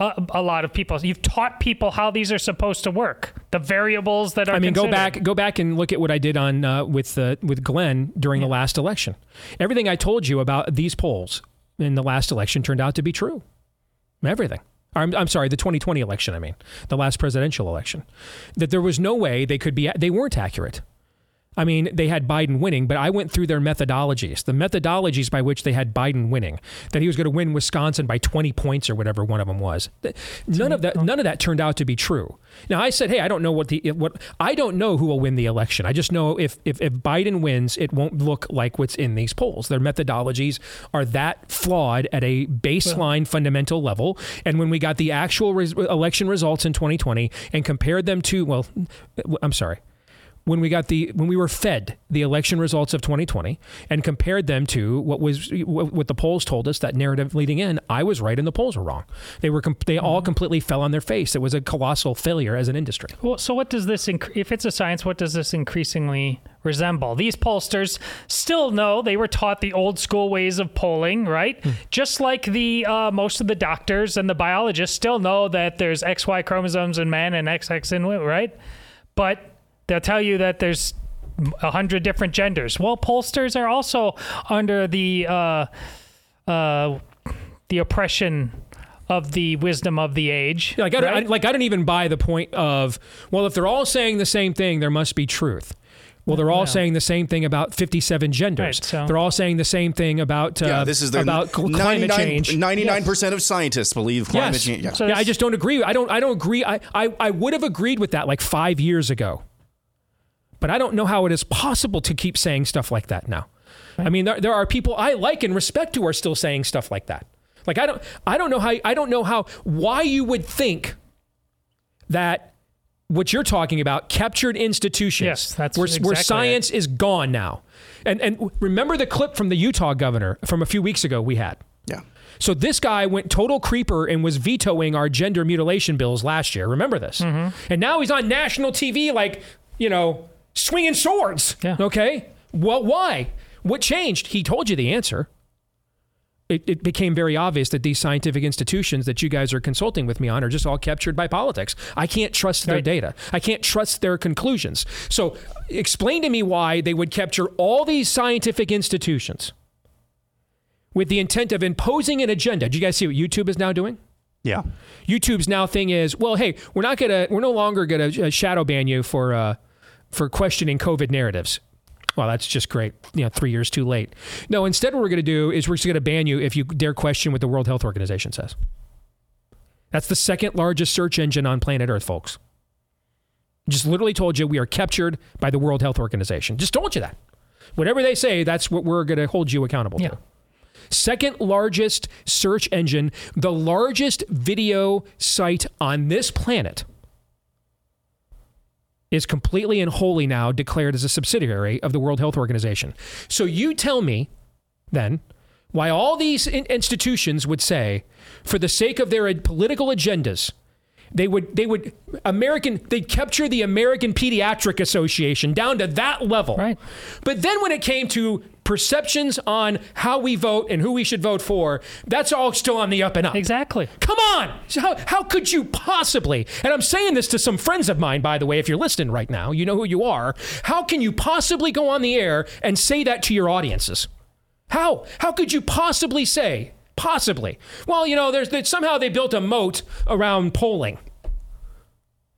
Speaker 3: a, a lot of people. You've taught people how these are supposed to work. the variables that are.
Speaker 2: I mean, go back, go back and look at what I did on uh, with uh, with Glenn during the last election. Everything I told you about these polls in the last election turned out to be true. Everything. I'm, I'm sorry, the 2020 election. I mean, the last presidential election. That there was no way they could be. They weren't accurate. I mean, they had Biden winning, but I went through their methodologies, the methodologies by which they had Biden winning, that he was going to win Wisconsin by 20 points or whatever one of them was. None of that, none of that turned out to be true. Now, I said, hey, I don't know what the what I don't know who will win the election. I just know if if, if Biden wins, it won't look like what's in these polls. Their methodologies are that flawed at a baseline fundamental level. And when we got the actual res- election results in 2020 and compared them to, well, I'm sorry when we got the when we were fed the election results of 2020 and compared them to what was what the polls told us that narrative leading in I was right and the polls were wrong they were they all completely fell on their face it was a colossal failure as an industry
Speaker 3: Well, so what does this, inc- if it's a science, what does this increasingly resemble? These pollsters still know they were taught the old school ways of polling, right? Just like the uh, most of the doctors and the biologists still know that there's XY chromosomes in men and XX in women, right? But they'll tell you that there's a hundred different genders. Well, pollsters are also under the uh, uh, the oppression of the wisdom of the age.
Speaker 2: like I, don't,
Speaker 3: right?
Speaker 2: I, like I don't even buy the point of well if they're all saying the same thing there must be truth well, they're all
Speaker 3: No.
Speaker 2: saying the same thing about 57 genders.
Speaker 3: Right, so-
Speaker 2: They're all saying the same thing about uh,
Speaker 4: yeah, this is
Speaker 2: about cl- climate
Speaker 4: 99
Speaker 2: change.
Speaker 4: 99% of scientists believe climate
Speaker 2: yes.
Speaker 4: change. Yeah.
Speaker 3: So
Speaker 2: yeah, I just don't agree. I don't. I don't agree. I, I, I would have agreed with that like five years ago, but I don't know how it is possible to keep saying stuff like that now. I mean, there, there are people I like and respect who are still saying stuff like that. Like I don't. I don't know how. I don't know how. Why you would think that what you're talking about captured institutions.
Speaker 3: Yes, that's
Speaker 2: where, where
Speaker 3: exactly
Speaker 2: science is gone now. And and remember the clip from the Utah governor from a few weeks ago we had.
Speaker 4: yeah.
Speaker 2: So this guy went total creeper and was vetoing our gender mutilation bills last year. Remember this?
Speaker 3: Mm-hmm.
Speaker 2: And now he's on national TV, like you know, swinging swords.
Speaker 3: Yeah.
Speaker 2: Okay. Well, why? What changed? He told you the answer. It, it became very obvious that these scientific institutions that you guys are consulting with me on are just all captured by politics. I can't trust their data. I can't trust their conclusions. So, explain to me why they would capture all these scientific institutions with the intent of imposing an agenda. Do you guys see what YouTube is now doing?
Speaker 4: Yeah.
Speaker 2: YouTube's now thing is, well, hey, we're not gonna, we're no longer gonna uh, shadow ban you for uh, for questioning COVID narratives. Well, that's just great. You know, three years too late. No, instead, what we're gonna do is we're just gonna ban you if you dare question what the World Health Organization says. That's the second largest search engine on planet Earth, folks. Just literally told you we are captured by the World Health Organization. Just told you that. Whatever they say, that's what we're gonna hold you accountable
Speaker 3: Yeah.
Speaker 2: to second largest search engine, the largest video site on this planet, is completely and wholly now declared as a subsidiary of the World Health Organization. So you tell me then why all these in- institutions would say, for the sake of their political agendas, they would they would American they'd capture the American Pediatric Association down to that level.
Speaker 3: Right.
Speaker 2: But then when it came to perceptions on how we vote and who we should vote for, that's all still on the up and up.
Speaker 3: Exactly.
Speaker 2: Come on. So How, how could you possibly, and I'm saying this to some friends of mine, by the way, if you're listening right now, you know who you are. How can you possibly go on the air and say that to your audiences? How? How could you possibly say, possibly? Well, you know, there's, there's somehow they built a moat around polling.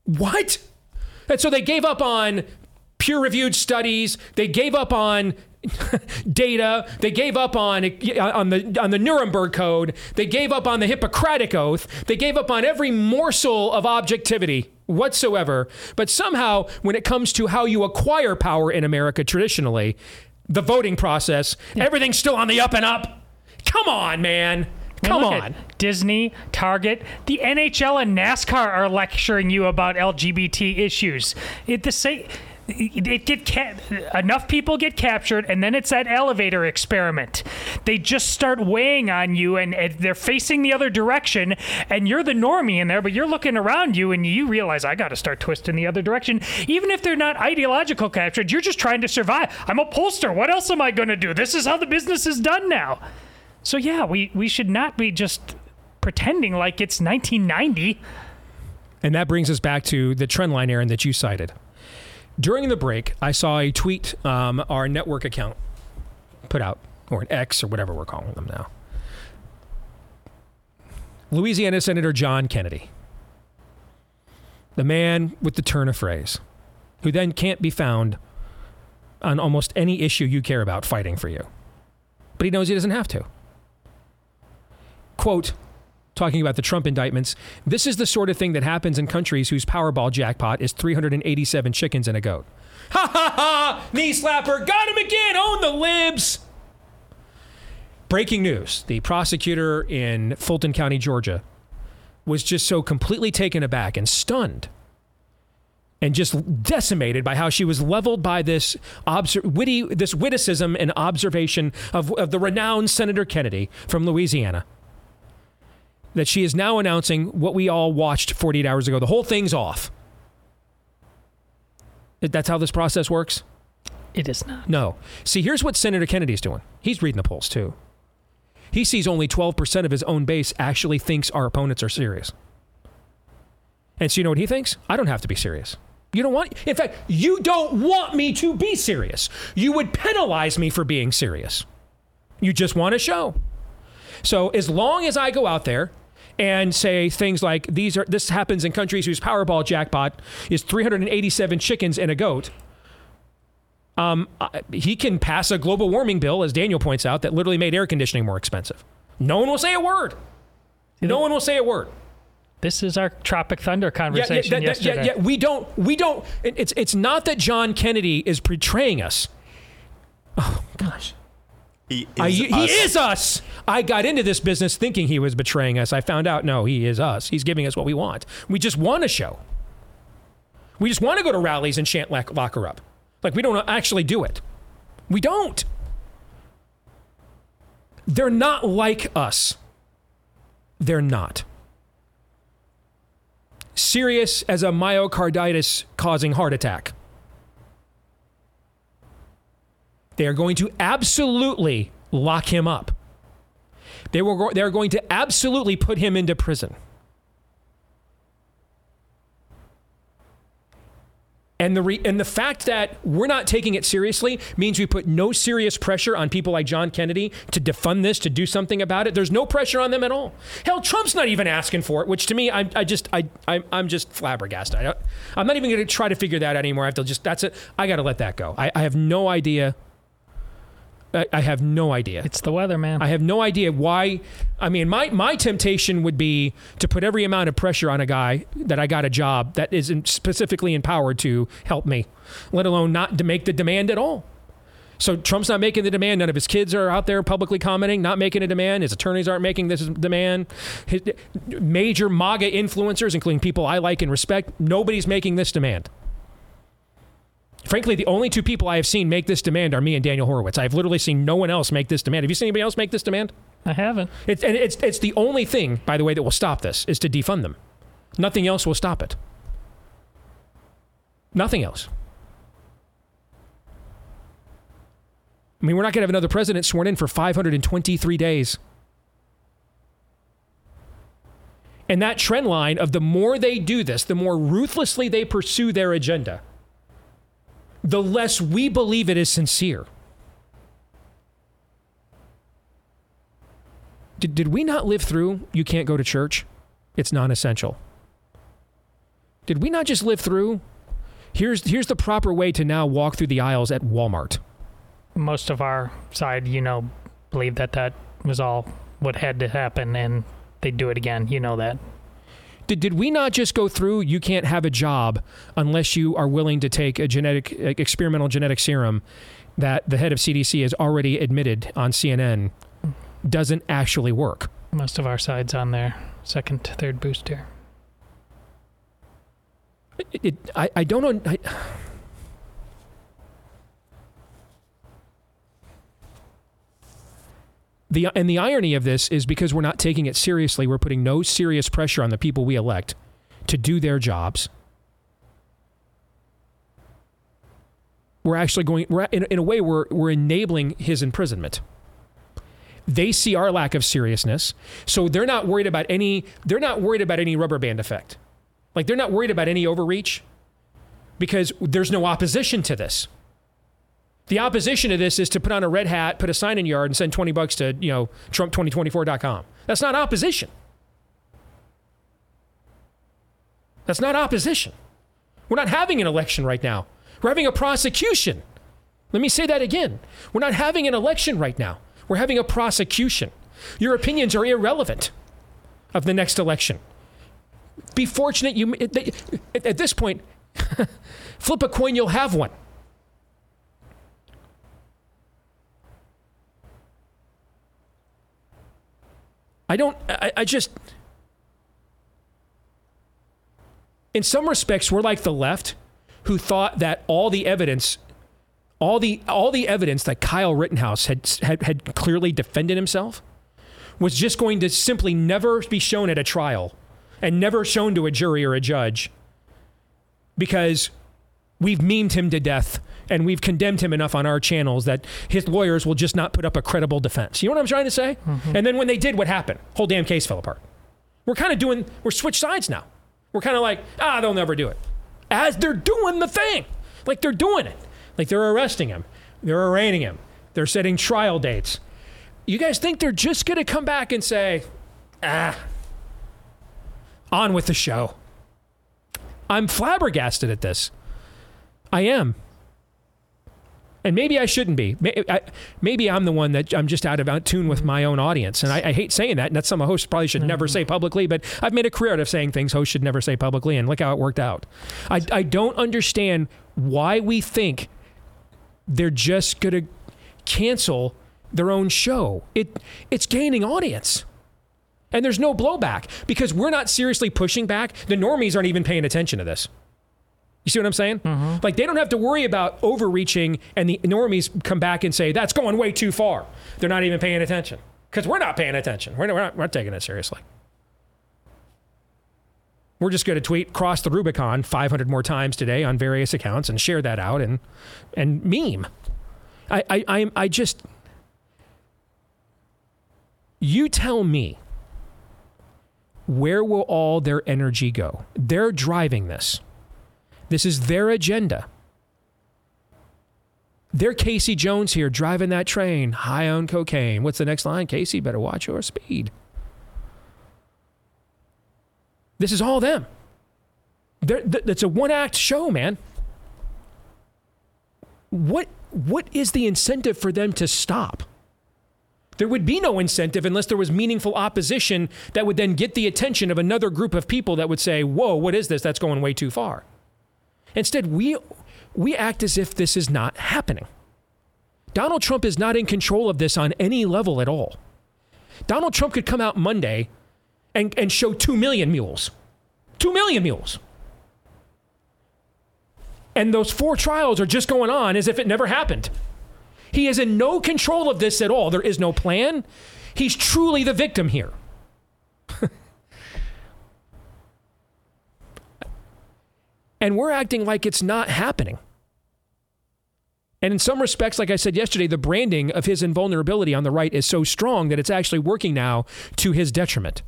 Speaker 2: What? And so they gave up on peer reviewed studies. They gave up on data. They gave up on on the on the Nuremberg Code. They gave up on the Hippocratic Oath. They gave up on every morsel of objectivity whatsoever. But somehow, when it comes to how you acquire power in America traditionally, the voting process, everything's still on the up and up. Come on, man. Come on.
Speaker 3: Disney, Target, the NHL and NASCAR are lecturing you about LGBT issues. It the same. It get ca- enough people get captured, and then it's that elevator experiment. They just start weighing on you, and, and they're facing the other direction, and you're the normie in there, but you're looking around you, and you realize I got to start twisting the other direction. Even if they're not ideological captured, you're just trying to survive. I'm a pollster. What else am I to do? This is how the business is done now. So yeah, we we should not be just pretending like it's 1990.
Speaker 2: And that brings us back to the trend line, Aaron, that you cited. During the break, I saw a tweet um, our network account put out, or an X, or whatever we're calling them now. Louisiana Senator John Kennedy, the man with the turn of phrase, who then can't be found on almost any issue you care about fighting for you. But he knows he doesn't have to. Quote, talking about the Trump indictments, this is the sort of thing that happens in countries whose Powerball jackpot is 387 chickens and a goat. Ha ha ha! Knee slapper, got him again! Own the libs! Breaking news the prosecutor in Fulton County, Georgia, was just so completely taken aback and stunned and just decimated by how she was leveled by this witty, this witticism and observation of, of the renowned Senator Kennedy from Louisiana. That she is now announcing what we all watched 48 hours ago. The whole thing's off. That's how this process works?
Speaker 3: It is not.
Speaker 2: No. See, here's what Senator Kennedy's doing. He's reading the polls too. He sees only 12% of his own base actually thinks our opponents are serious. And so you know what he thinks? I don't have to be serious. You don't want, in fact, you don't want me to be serious. You would penalize me for being serious. You just want a show. So as long as I go out there and say things like these are this happens in countries whose Powerball jackpot is 387 chickens and a goat, um, he can pass a global warming bill, as Daniel points out, that literally made air conditioning more expensive. No one will say a word. No one will say a word.
Speaker 3: This is our Tropic Thunder conversation
Speaker 2: yeah, that- that-
Speaker 3: yesterday.
Speaker 2: yeah, yeah, we don't, we don't. it- It's it's not that John Kennedy is betraying us. Oh gosh,
Speaker 4: He
Speaker 2: I,
Speaker 4: is
Speaker 2: he
Speaker 4: us.
Speaker 2: is us. I got into this business thinking he was betraying us. I found out no, he is us. He's giving us what we want. We just want a show. We just want to go to rallies and chant lock her up. Like we don't actually do it. We don't. They're not like us. They're not. Serious as a myocarditis causing heart attack. They are going to absolutely lock him up. They were they're going to absolutely put him into prison. And the re- and the fact that we're not taking it seriously means we put no serious pressure on people like John Kennedy to defund this, to do something about it. There's no pressure on them at all. Hell, Trump's not even asking for it, which to me, I, I just, I, I, I'm just flabbergasted. I, don't- I'm not even going to try to figure that out anymore. I have to just, that's it. I got to let that go. I, I have no idea. I, I have no idea.
Speaker 3: It's the weather, man.
Speaker 2: I have no idea why. I mean, my, my temptation would be to put every amount of pressure on a guy that I got a job that isn't specifically empowered to help me, let alone not to make the demand at all. So Trump's not making the demand. None of his kids are out there publicly commenting, not making a demand. His attorneys aren't making this demand. His, major MAGA influencers, including people I like and respect, nobody's making this demand. Frankly, the only two people I have seen make this demand are me and Daniel Horowitz. I've literally seen no one else make this demand. Have you seen anybody else make this demand?
Speaker 3: I haven't.
Speaker 2: It's, and it's, it's the only thing, by the way, that will stop this is to defund them. Nothing else will stop it. Nothing else. I mean, we're not going to have another president sworn in for 523 days. And that trend line of the more they do this, the more ruthlessly they pursue their agenda, the less we believe it is sincere. Did, did we not live through you can't go to church? It's non essential. Did we not just live through? Here's, here's the proper way to now walk through the aisles at Walmart.
Speaker 3: Most of our side, you know, believe that that was all what had to happen, and they'd do it again. You know that.
Speaker 2: Did, did we not just go through you can't have a job unless you are willing to take a genetic experimental genetic serum that the head of CDC has already admitted on CNN doesn't actually work?
Speaker 3: Most of our sides on their second, third booster.
Speaker 2: It, it, I, I don't know. I, the and the irony of this is because we're not taking it seriously. We're putting no serious pressure on the people we elect to do their jobs. We're actually going. We're in, in a way we're we're enabling his imprisonment. They see our lack of seriousness, so they're not worried about any. They're not worried about any rubber band effect. Like they're not worried about any overreach because there's no opposition to this. The opposition to this is to put on a red hat, put a sign in yard, and send 20 bucks to, you know, Trump2024.com. That's not opposition. That's not opposition. We're not having an election right now. We're having a prosecution. Let me say that again. We're not having an election right now. We're having a prosecution. Your opinions are irrelevant of the next election. Be fortunate you at this point flip a coin you'll have one. I don't I, I just in some respects we're like the left who thought that all the evidence all the all the evidence that Kyle Rittenhouse had, had had clearly defended himself was just going to simply never be shown at a trial and never shown to a jury or a judge because we've memed him to death and we've condemned him enough on our channels that his lawyers will just not put up a credible defense. You know what I'm trying to say? Mm-hmm. And then when they did, what happened? Whole damn case fell apart. We're kind of doing, we're switched sides now. We're kind of like, ah, they'll never do it. As they're doing the thing. Like they're doing it. Like they're arresting him. They're arraigning him. They're setting trial dates. You guys think they're just going to come back and say, ah, on with the show? I'm flabbergasted at this. I am. And maybe I shouldn't be. Maybe I'm the one that I'm just out of tune with mm-hmm. my own audience. And I, I hate saying that. And that's something a host probably should never mm-hmm. say publicly. But I've made a career out of saying things hosts should never say publicly. And look how it worked out. I, I don't understand why we think they're just going to cancel their own show. It, it's gaining audience. And there's no blowback because we're not seriously pushing back. The normies aren't even paying attention to this. You see what I'm saying? Mm-hmm. Like they don't have to worry about overreaching and the normies come back and say, that's going way too far. They're not even paying attention because we're not paying attention. We're, not, we're not taking it seriously. We're just going to tweet cross the Rubicon 500 more times today on various accounts and share that out and, and meme. I, I, I, I just, you tell me where will all their energy go? They're driving this. This is their agenda. They're Casey Jones here driving that train high on cocaine. What's the next line? Casey, better watch your speed. This is all them. It's a one act show, man. What, what is the incentive for them to stop? There would be no incentive unless there was meaningful opposition that would then get the attention of another group of people that would say, Whoa, what is this? That's going way too far. Instead, we, we act as if this is not happening. Donald Trump is not in control of this on any level at all. Donald Trump could come out Monday and, and show 2 million mules. 2 million mules. And those four trials are just going on as if it never happened. He is in no control of this at all. There is no plan. He's truly the victim here. and we're acting like it's not happening. And in some respects, like I said yesterday, the branding of his invulnerability on the right is so strong that it's actually working now to his detriment.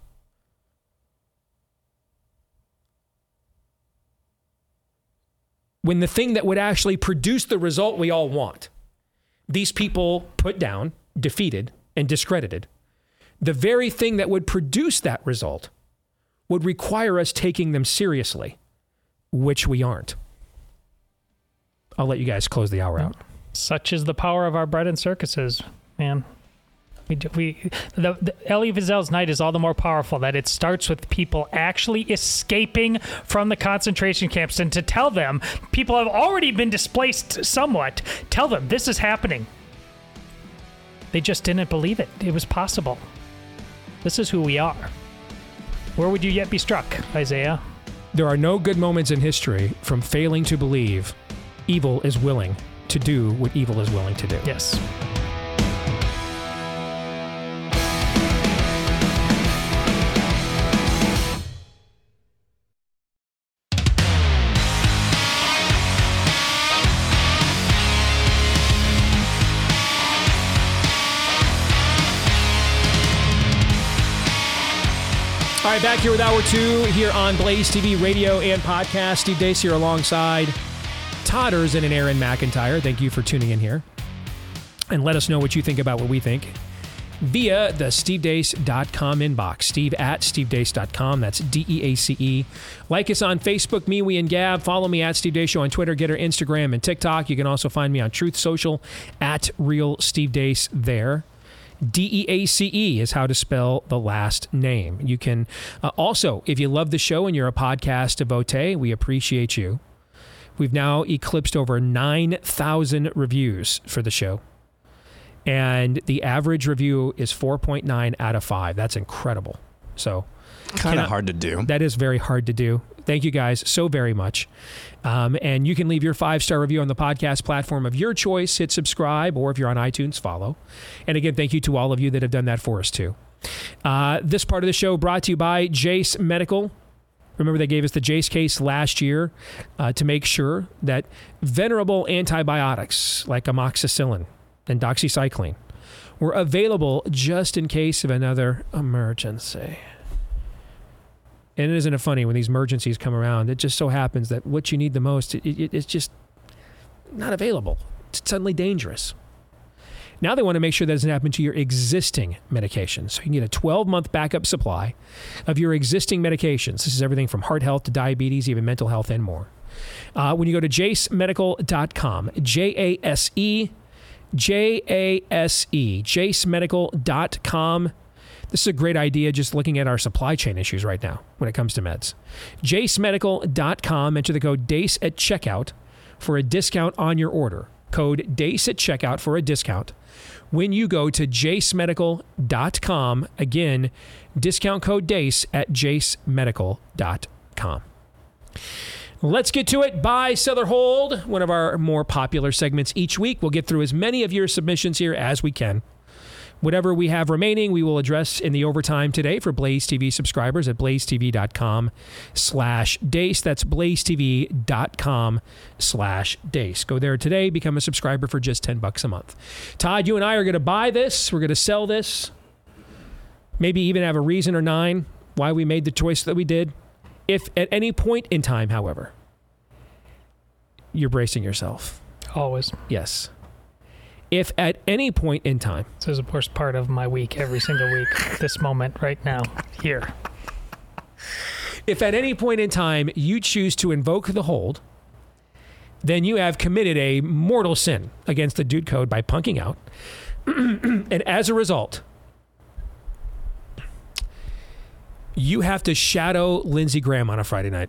Speaker 2: When the thing that would actually produce the result we all want, these people put down, defeated, and discredited, the very thing that would produce that result would require us taking them seriously which we aren't. I'll let you guys close the hour mm. out.
Speaker 3: Such is the power of our bread and circuses, man. We, do, we the, the Elie Wiesel's night is all the more powerful that it starts with people actually escaping from the concentration camps, and to tell them people have already been displaced somewhat. Tell them this is happening. They just didn't believe it. It was possible. This is who we are. Where would you yet be struck, Isaiah?
Speaker 2: There are no good moments in history from failing to believe evil is willing to do what evil is willing to do.
Speaker 3: Yes.
Speaker 2: Right, back here with hour two here on Blaze TV radio and podcast. Steve Deace here alongside Todd Erzen and Aaron McIntyre. Thank you for tuning in here. And let us know what you think about what we think via the stevedeace.com inbox. Steve at stevedeace.com. That's D E A C E. Like us on Facebook, MeWe, and Gab. Follow me at Steve Deace Show on Twitter, Gettr, Instagram, and TikTok. You can also find me on Truth Social at Real Steve Deace there. D E A C E is how to spell the last name. You can uh, also, if you love the show and you're a podcast devotee, we appreciate you. We've now eclipsed over 9,000 reviews for the show. And the average review is 4.9 out of 5. That's incredible. So,
Speaker 4: Kind of hard to do.
Speaker 2: that is very hard to do. Thank you guys so very much. Um, and you can leave your five star review on the podcast platform of your choice. Hit subscribe, or if you're on iTunes, follow. And again, thank you to all of you that have done that for us too. Uh, this part of the show brought to you by Jase Medical. Remember, they gave us the Jase case last year uh, to make sure that venerable antibiotics like amoxicillin and doxycycline were available just in case of another emergency. And isn't it funny when these emergencies come around? It just so happens that what you need the most, it, it, it's just not available. It's suddenly dangerous. Now they want to make sure that doesn't happen to your existing medications. So you get a 12 month backup supply of your existing medications. This is everything from heart health to diabetes, even mental health, and more. Uh, when you go to jasemedical.com, J A S E, J A S E, jasemedical.com. This is a great idea just looking at our supply chain issues right now when it comes to meds. jasemedical.com, enter the code DEACE at checkout for a discount on your order. Code DEACE at checkout for a discount. When you go to jasemedical.com, again, discount code DEACE at jasemedical.com. Let's get to it. Buy, sell, or hold. One of our more popular segments each week. We'll get through as many of your submissions here as we can. Whatever we have remaining, we will address in the overtime today for Blaze TV subscribers at blazetv.com slash deace. That's blazetv.com slash deace. Go there today, become a subscriber for just 10 bucks a month. Todd, you and I are going to buy this. We're going to sell this. Maybe even have a reason or nine why we made the choice that we did. If at any point in time, however, you're bracing yourself.
Speaker 3: Always.
Speaker 2: Yes. If at any point in time,
Speaker 3: This is, of course, part of my week every single week. this moment right now, here.
Speaker 2: if at any point in time you choose to invoke the hold, then you have committed a mortal sin against the dude code by punking out. and as a result, you have to shadow Lindsey Graham on a Friday night.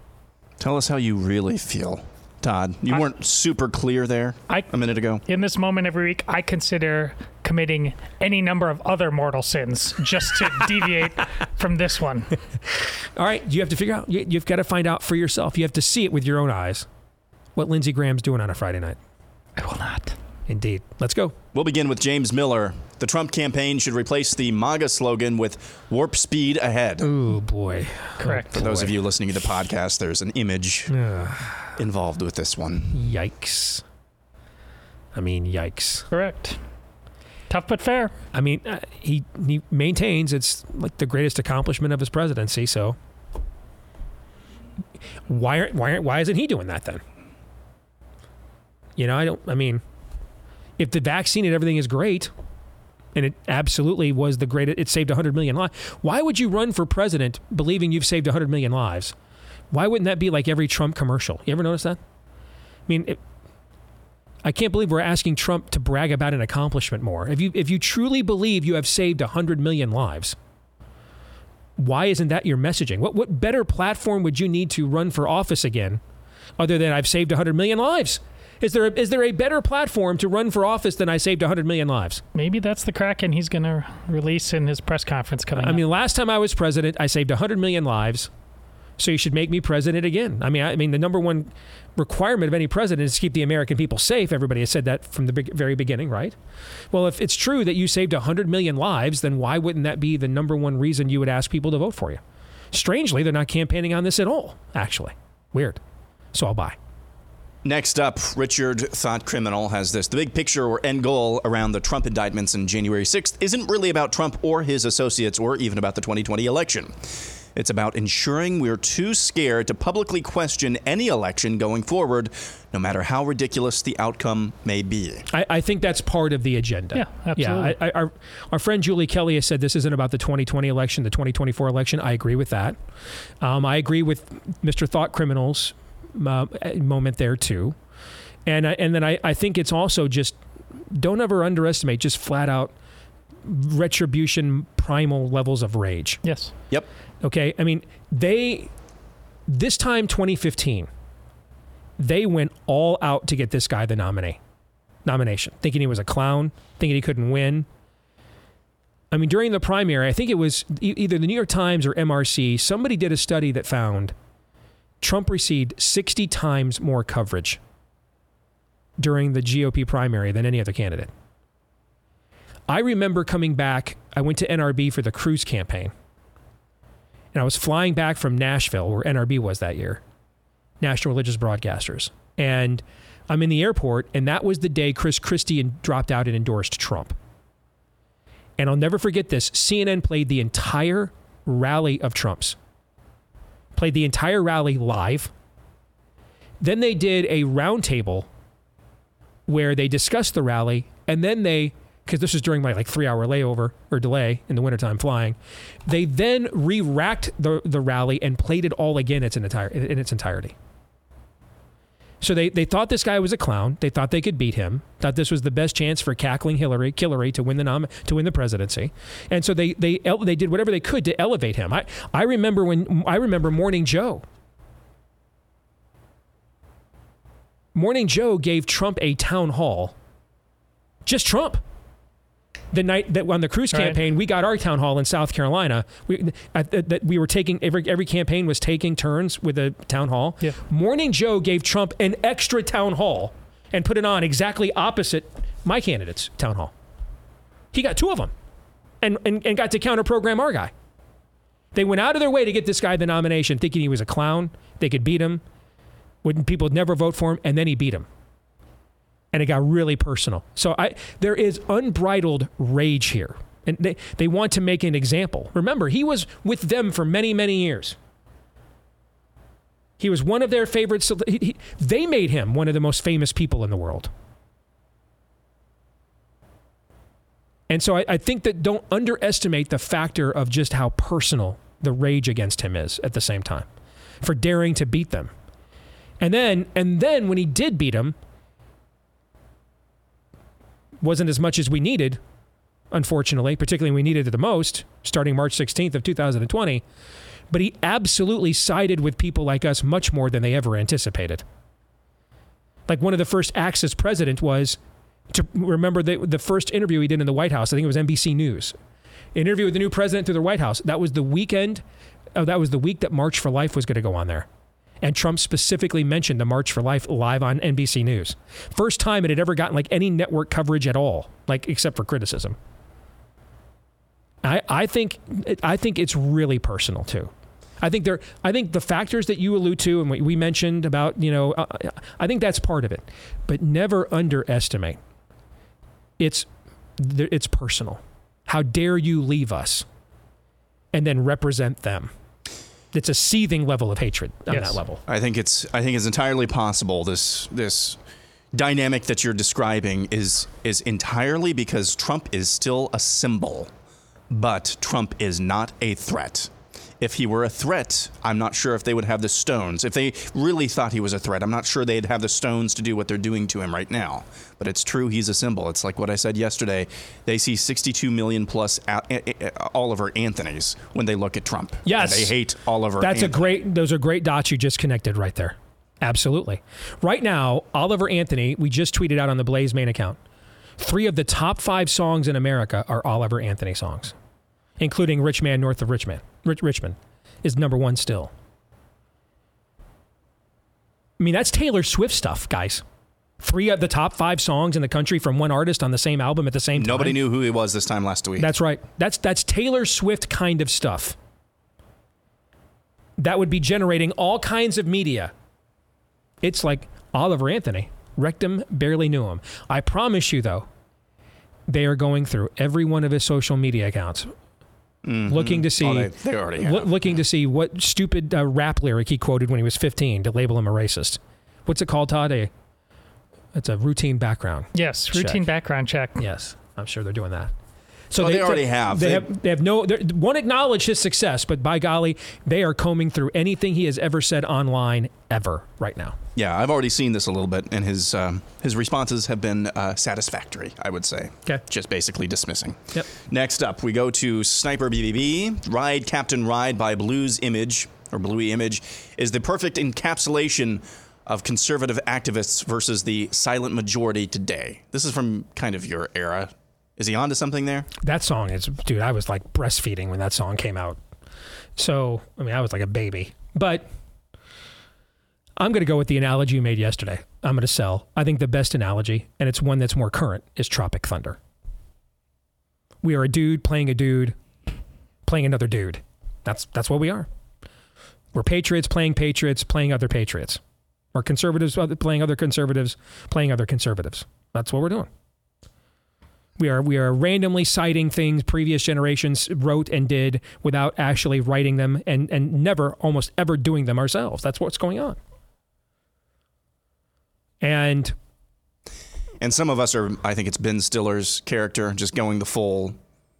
Speaker 4: Tell us how you really feel, Todd. You weren't super clear there
Speaker 3: I-
Speaker 4: a minute ago.
Speaker 3: In this moment every week, I consider committing any number of other mortal sins just to deviate from this one.
Speaker 2: All right, you have to figure out, you, you've got to find out for yourself. You have to see it with your own eyes what Lindsey Graham's doing on a Friday night.
Speaker 3: I will not.
Speaker 2: Indeed. Let's go.
Speaker 4: We'll begin with James Miller. The Trump campaign should replace the MAGA slogan with warp speed ahead.
Speaker 2: Oh, boy.
Speaker 3: Correct.
Speaker 4: For those of you listening to the podcast, there's an image involved with this one.
Speaker 2: Yikes. I mean, yikes.
Speaker 3: Correct. Tough but fair.
Speaker 2: I mean, uh, he he maintains it's like the greatest accomplishment of his presidency. So why aren't why aren't, why isn't he doing that then? You know, I don't. I mean, if the vaccine and everything is great, and it absolutely was the greatest, it saved 100 million lives. Why would you run for president believing you've saved 100 million lives? Why wouldn't that be like every Trump commercial? You ever notice that? I mean, it, I can't believe we're asking Trump to brag about an accomplishment more. If you if you truly believe you have saved 100 million lives, why isn't that your messaging? What what better platform would you need to run for office again other than I've saved 100 million lives? Is there a, is there a better platform to run for office than I saved 100 million lives?
Speaker 3: Maybe that's the Kraken he's going to release in his press conference coming
Speaker 2: I
Speaker 3: up.
Speaker 2: mean, last time I was president, I saved 100 million lives. So you should make me president again. I mean, I, I mean, the number one requirement of any president is to keep the American people safe. Everybody has said that from the very beginning, right? Well, if it's true that you saved 100 million lives, then why wouldn't that be the number one reason you would ask people to vote for you? Strangely, they're not campaigning on this at all, actually. Weird. So I'll buy.
Speaker 4: Next up, Richard Thought Criminal has this. The big picture or end goal around the Trump indictments in January 6th isn't really about Trump or his associates or even about the 2020 election. It's about ensuring we're too scared to publicly question any election going forward, no matter how ridiculous the outcome may be.
Speaker 2: I, I think that's part of the agenda.
Speaker 3: Yeah, absolutely.
Speaker 2: Yeah, I, I, our, our friend Julie Kelly has said this isn't about the 2020 election, the 2024 election. I agree with that. Um, I agree with Mr. Thought Criminals uh, moment there too. And I, and then I, I think it's also just don't ever underestimate just flat out retribution primal levels of rage.
Speaker 3: Yes.
Speaker 4: Yep.
Speaker 2: Okay. I mean, they, this time 2015, they went all out to get this guy the nominee, nomination, thinking he was a clown, thinking he couldn't win. I mean, during the primary, I think it was either the New York Times or MRC, somebody did a study that found Trump received 60 times more coverage during the GOP primary than any other candidate. I remember coming back, I went to NRB for the Cruz campaign. And I was flying back from Nashville, where NRB was that year, National Religious Broadcasters. And I'm in the airport, and that was the day Chris Christie dropped out and endorsed Trump. And I'll never forget this. CNN played the entire rally of Trump's, played the entire rally live. Then they did a roundtable where they discussed the rally, and then they because this was during my like three hour layover or delay in the wintertime flying. They then re-racked the, the rally and played it all again its entire, in its entirety. So they, they thought this guy was a clown. They thought they could beat him. Thought this was the best chance for cackling Hillary, Hillary to win the nom- to win the presidency. And so they they they did whatever they could to elevate him. I I remember when I remember Morning Joe. Morning Joe gave Trump a town hall. Just Trump the night that on the Cruz
Speaker 3: Right.
Speaker 2: campaign, we got our town hall in South Carolina. We that we were taking every every campaign was taking turns with a town hall.
Speaker 3: Yeah.
Speaker 2: Morning Joe gave Trump an extra town hall and put it on exactly opposite my candidate's town hall. He got two of them, and and, and got to counter program our guy. They went out of their way to get this guy the nomination, thinking he was a clown. They could beat him. Wouldn't people would never vote for him? And then he beat him and it got really personal. So I there is unbridled rage here. And they, they want to make an example. Remember, he was with them for many, many years. He was one of their favorites. He, he, they made him one of the most famous people in the world. And so I, I think that don't underestimate the factor of just how personal the rage against him is at the same time for daring to beat them. And then and then when he did beat him, wasn't as much as we needed, unfortunately, particularly when we needed it the most, starting March 16th of 2020. But he absolutely sided with people like us much more than they ever anticipated. Like one of the first acts as president was to remember the, the first interview he did in the White House. I think it was NBC News. Interview with the new president through the White House. That was the weekend. Oh, that was the week that March for Life was going to go on there. And Trump specifically mentioned the March for Life live on NBC News. First time it had ever gotten like any network coverage at all, like except for criticism. I, I think I think it's really personal too. I think there. I think the factors that you allude to and we, we mentioned about you know, uh, I think that's part of it, but never underestimate. It's it's personal. How dare you leave us, and then represent them? It's a seething level of hatred on
Speaker 3: Yes.
Speaker 2: that level.
Speaker 4: I think it's I think it's entirely possible this this dynamic that you're describing is is entirely because Trump is still a symbol, but Trump is not a threat. If he were a threat, I'm not sure if they would have the stones. If they really thought he was a threat, I'm not sure they'd have the stones to do what they're doing to him right now. But it's true, he's a symbol. It's like what I said yesterday. They see 62 million plus Oliver Anthony's when they look at Trump.
Speaker 2: Yes.
Speaker 4: And they hate Oliver.
Speaker 2: That's a great. Those are great dots you just connected right there. Absolutely. Right now, Oliver Anthony. We just tweeted out on the Blaze main account. Three of the top five songs in America are Oliver Anthony songs, including "Rich Man North of Richmond." Rich, Richmond is number one still. I mean, that's Taylor Swift stuff, guys. Three of the top five songs in the country from one artist on the same album at the same time.
Speaker 4: Nobody knew who he was this time last week.
Speaker 2: That's right. That's that's Taylor Swift kind of stuff. That would be generating all kinds of media. It's like Oliver Anthony. Rectum barely knew him. I promise you though, they are going through every one of his social media accounts looking to see
Speaker 4: Oh, they- they already
Speaker 2: loo-
Speaker 4: have.
Speaker 2: looking to see what stupid uh, rap lyric he quoted when he was 15 to label him a racist. What's it called, Todd? A it's a routine background.
Speaker 3: Yes, routine
Speaker 2: Check.
Speaker 3: background check.
Speaker 2: Yes, I'm sure they're doing that. So
Speaker 4: Oh, they already have.
Speaker 2: They,
Speaker 4: They-
Speaker 2: have. They have no. they're- One acknowledge his success, but by golly, they are combing through anything he has ever said online ever right now.
Speaker 4: Yeah, I've already seen this a little bit, and his um, his responses have been uh, satisfactory. I would say.
Speaker 2: Okay.
Speaker 4: Just basically dismissing.
Speaker 2: Yep.
Speaker 4: Next up, we go to Sniper BBB. Ride Captain Ride by Blues Image or Bluey Image is the perfect encapsulation of conservative activists versus the silent majority today. This is from kind of your era. Is he onto something there?
Speaker 2: That song is, dude. I was like breastfeeding when that song came out. So I mean, I was like a baby. But I'm going to go with the analogy you made yesterday. I'm going to sell. I think the best analogy, and it's one that's more current, is Tropic Thunder. We are a dude playing a dude, playing another dude. That's that's what we are. We're patriots playing patriots, playing other patriots. We're conservatives playing other conservatives, playing other conservatives. That's what we're doing. We are we are randomly citing things previous generations wrote and did without actually writing them and and never almost ever doing them ourselves. That's what's going on. And
Speaker 4: And some of us are. I think it's Ben Stiller's character, just going the full.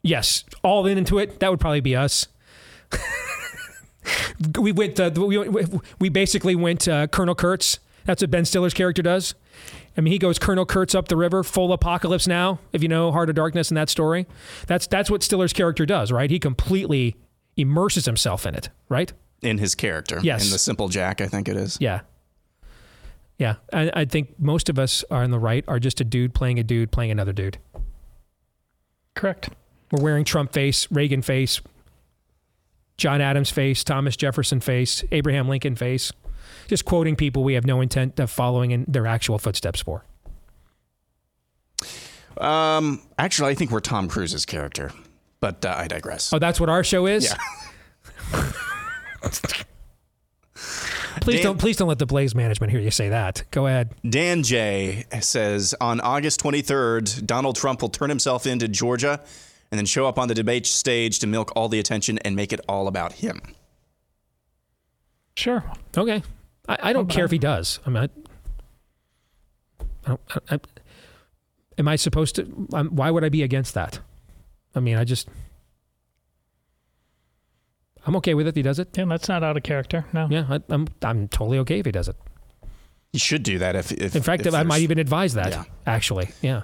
Speaker 2: yes, all in into it. That would probably be us. we went. Uh, we we basically went uh, Colonel Kurtz. That's what Ben Stiller's character does. I mean, he goes Colonel Kurtz up the river, full apocalypse now. If you know Heart of Darkness and that story, that's that's what Stiller's character does, right? He completely immerses himself in it, right?
Speaker 4: in his character.
Speaker 2: Yes.
Speaker 4: In the Simple Jack, I think it is.
Speaker 2: Yeah. Yeah. I, I think most of us are on the right are just a dude playing a dude playing another dude.
Speaker 3: Correct.
Speaker 2: We're wearing Trump face, Reagan face, John Adams face, Thomas Jefferson face, Abraham Lincoln face. Just quoting people we have no intent of following in their actual footsteps for.
Speaker 4: Um, actually, I think we're Tom Cruise's character, but uh, I digress.
Speaker 2: Oh, that's what our show is?
Speaker 4: Yeah.
Speaker 2: Please
Speaker 4: Dan-
Speaker 2: don't please don't let the Blaze management hear you say that. Go ahead.
Speaker 4: Dan J says on August 23rd, Donald Trump will turn himself into Georgia and then show up on the debate stage to milk all the attention and make it all about him.
Speaker 3: Sure.
Speaker 2: Okay. I, I don't care if he does. I mean, I, I don't. I, I, am I supposed to? Um, why would I be against that? I mean, I just. I'm okay with it if he does it.
Speaker 3: Yeah, that's not out of character. No.
Speaker 2: Yeah, I, I'm. I'm totally okay if he does it.
Speaker 4: He should do that if. if
Speaker 2: In fact,
Speaker 4: if
Speaker 2: I might even advise that.
Speaker 4: Yeah.
Speaker 2: Actually, yeah.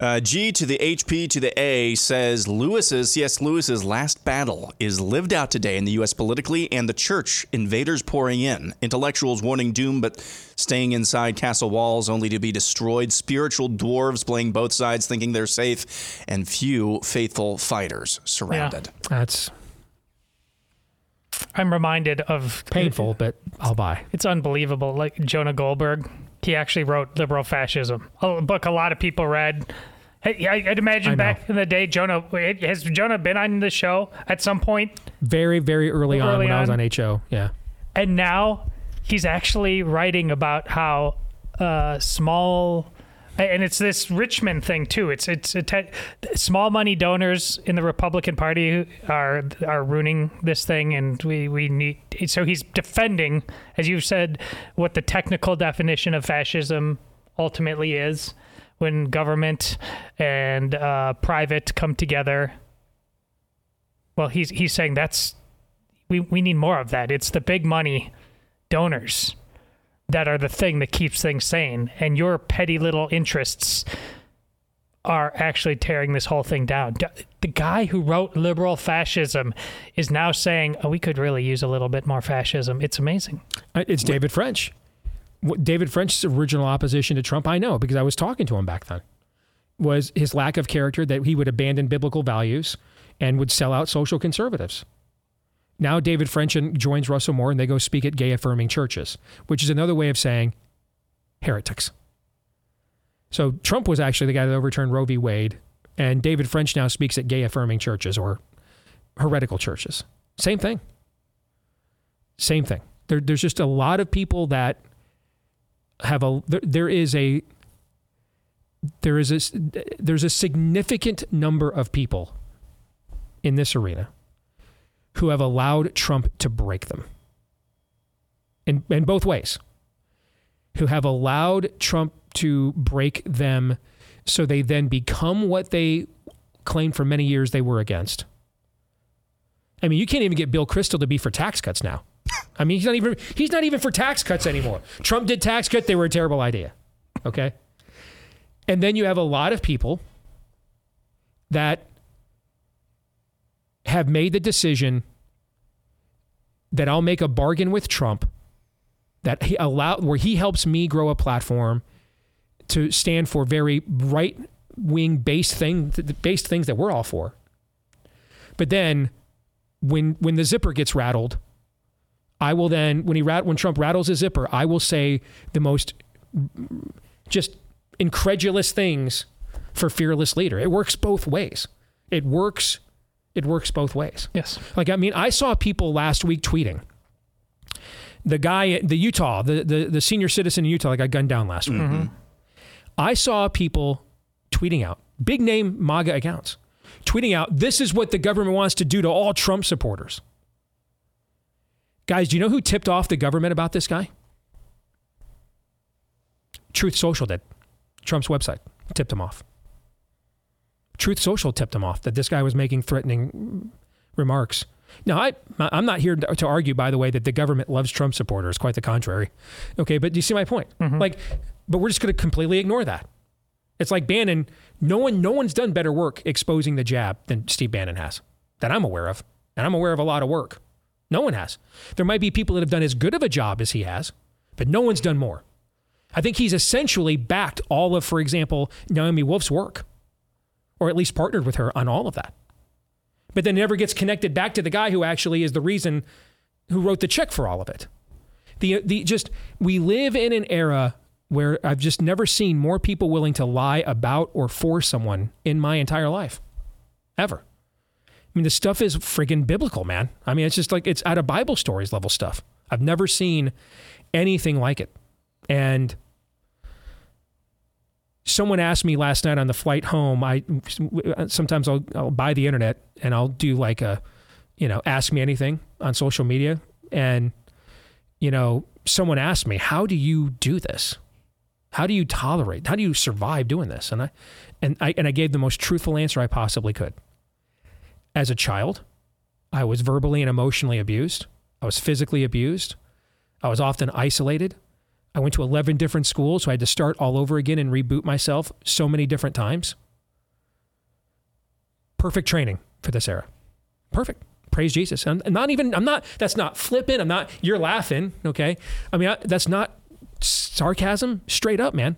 Speaker 4: Uh, G to the HP to the A says Lewis's C.S. Lewis's last battle is lived out today in the U.S. politically and the church. Invaders pouring in, intellectuals wanting doom but staying inside castle walls only to be destroyed. Spiritual dwarves playing both sides, thinking they're safe, and few faithful fighters surrounded.
Speaker 2: Yeah, That's
Speaker 3: I'm reminded of
Speaker 2: painful, but I'll buy.
Speaker 3: It's unbelievable. Like Jonah Goldberg, he actually wrote Liberal Fascism, a book a lot of people read. Hey, I- I'd imagine back in the day, Jonah has Jonah been on the show at some point,
Speaker 2: Very, very early, on
Speaker 3: Early
Speaker 2: when I was
Speaker 3: on.
Speaker 2: on HO. Yeah.
Speaker 3: and now he's actually writing about how uh, small. And it's this Richmond thing too. It's it's te- small money donors in the Republican Party are are ruining this thing, and we we need. So he's defending, as you've said, what the technical definition of fascism ultimately is, when government and uh, private come together. Well, he's he's saying that's we we need more of that. It's the big money donors that are the thing that keeps things sane, and your petty little interests are actually tearing this whole thing down. The guy who wrote liberal fascism is now saying, oh, "We could really use a little bit more fascism." It's amazing.
Speaker 2: Uh, It's David French. David French's original opposition to Trump, I know because I was talking to him back then, was his lack of character that he would abandon biblical values and would sell out social conservatives. Now David French joins Russell Moore and they go speak at gay affirming churches, which is another way of saying heretics. So Trump was actually the guy that overturned Roe v. Wade, and David French now speaks at gay affirming churches or heretical churches. Same thing. Same thing. There, there's just a lot of people that have a there, there is a there is a there's a significant number of people in this arena who have allowed Trump to break them. In, in both ways. Who have allowed Trump to break them so they then become what they claimed for many years they were against. I mean, you can't even get Bill Kristol to be for tax cuts now. I mean, he's not even he's not even for tax cuts anymore. Trump did tax cut, they were a terrible idea. Okay? And then you have a lot of people that have made the decision that I'll make a bargain with Trump that he allow where he helps me grow a platform to stand for very right wing based thing based things that we're all for. But then when when the zipper gets rattled, I will then when he rat when Trump rattles his zipper, I will say the most just incredulous things for fearless leader. It works both ways. It works it works both ways.
Speaker 3: Yes.
Speaker 2: Like I mean, I saw people last week tweeting. The guy, the Utah, the the, the senior citizen in Utah that got gunned down last week.
Speaker 3: Mm-hmm.
Speaker 2: I saw people tweeting out big name MAGA accounts, tweeting out, "This is what the government wants to do to all Trump supporters." Guys, do you know who tipped off the government about this guy? Truth Social did. Trump's website tipped him off. Truth Social tipped him off that this guy was making threatening remarks. Now, I, I'm not here to argue, by the way, that the government loves Trump supporters. Quite the contrary. Okay, but do you see my point? Mm-hmm. Like, but we're just going to completely ignore that. It's like Bannon. No one, no one's done better work exposing the jab than Steve Bannon has, that I'm aware of, and I'm aware of a lot of work. No one has. There might be people that have done as good of a job as he has, but no one's done more. I think he's essentially backed all of, for example, Naomi Wolf's work, or at least partnered with her on all of that. But then never gets connected back to the guy who actually is the reason who wrote the check for all of it. The the just we live in an era where I've just never seen more people willing to lie about or for someone in my entire life. Ever. I mean, the stuff is friggin' biblical, man. I mean, it's just like it's out of Bible stories level stuff. I've never seen anything like it. And someone asked me last night on the flight home. I sometimes I'll, I'll buy the internet and I'll do like a, you know, ask me anything on social media. And, you know, someone asked me, how do you do this? How do you tolerate? How do you survive doing this? And I, and I, and I gave the most truthful answer I possibly could. As a child, I was verbally and emotionally abused. I was physically abused. I was often isolated. I went to 11 different schools, so I had to start all over again and reboot myself so many different times. Perfect training for this era. Perfect. Praise Jesus. I'm not even, I'm not, that's not flippant. I'm not, you're laughing. Okay. I mean, I, that's not sarcasm. Straight up, man.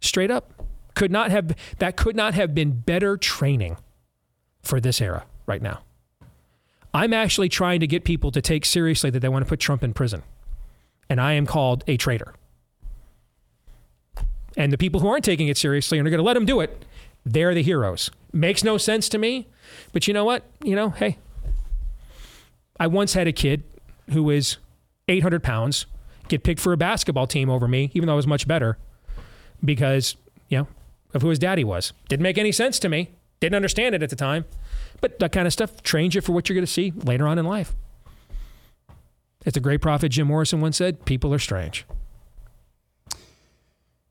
Speaker 2: Straight up. Could not have, that could not have been better training for this era right now. I'm actually trying to get people to take seriously that they want to put Trump in prison and I am called a traitor. And the people who aren't taking it seriously and are going to let them do it, they're the heroes. Makes no sense to me, but you know what? You know, hey, I once had a kid who was 800 pounds get picked for a basketball team over me, even though I was much better, because, you know, of who his daddy was. Didn't make any sense to me. Didn't understand it at the time. But that kind of stuff trains you for what you're going to see later on in life. As the great prophet Jim Morrison once said, people are strange.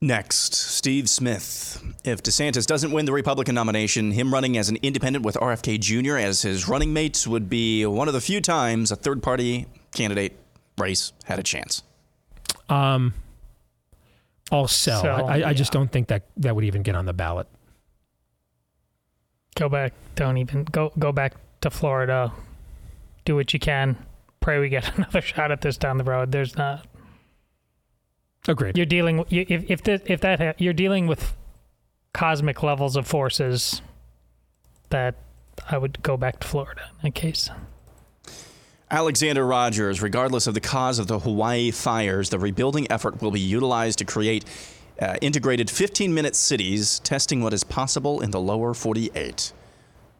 Speaker 4: Next, Steve Smith. If DeSantis doesn't win the Republican nomination, him running as an independent with RFK Jr. as his running mates would be one of the few times a third party candidate race had a chance.
Speaker 2: Um, I'll sell.
Speaker 3: Sell,
Speaker 2: I, I
Speaker 3: yeah.
Speaker 2: just don't think that that would even get on the ballot.
Speaker 3: Go back. Don't even go. Go back to Florida. Do what you can. Pray we get another shot at this down the road. There's not.
Speaker 2: Agreed.
Speaker 3: You're dealing you- if if the, if that ha- you're dealing with cosmic levels of forces that I would go back to Florida in that case.
Speaker 4: Alexander Rogers, regardless of the cause of the Hawaii fires, the rebuilding effort will be utilized to create uh, integrated 15 minute cities, testing what is possible in the lower 48.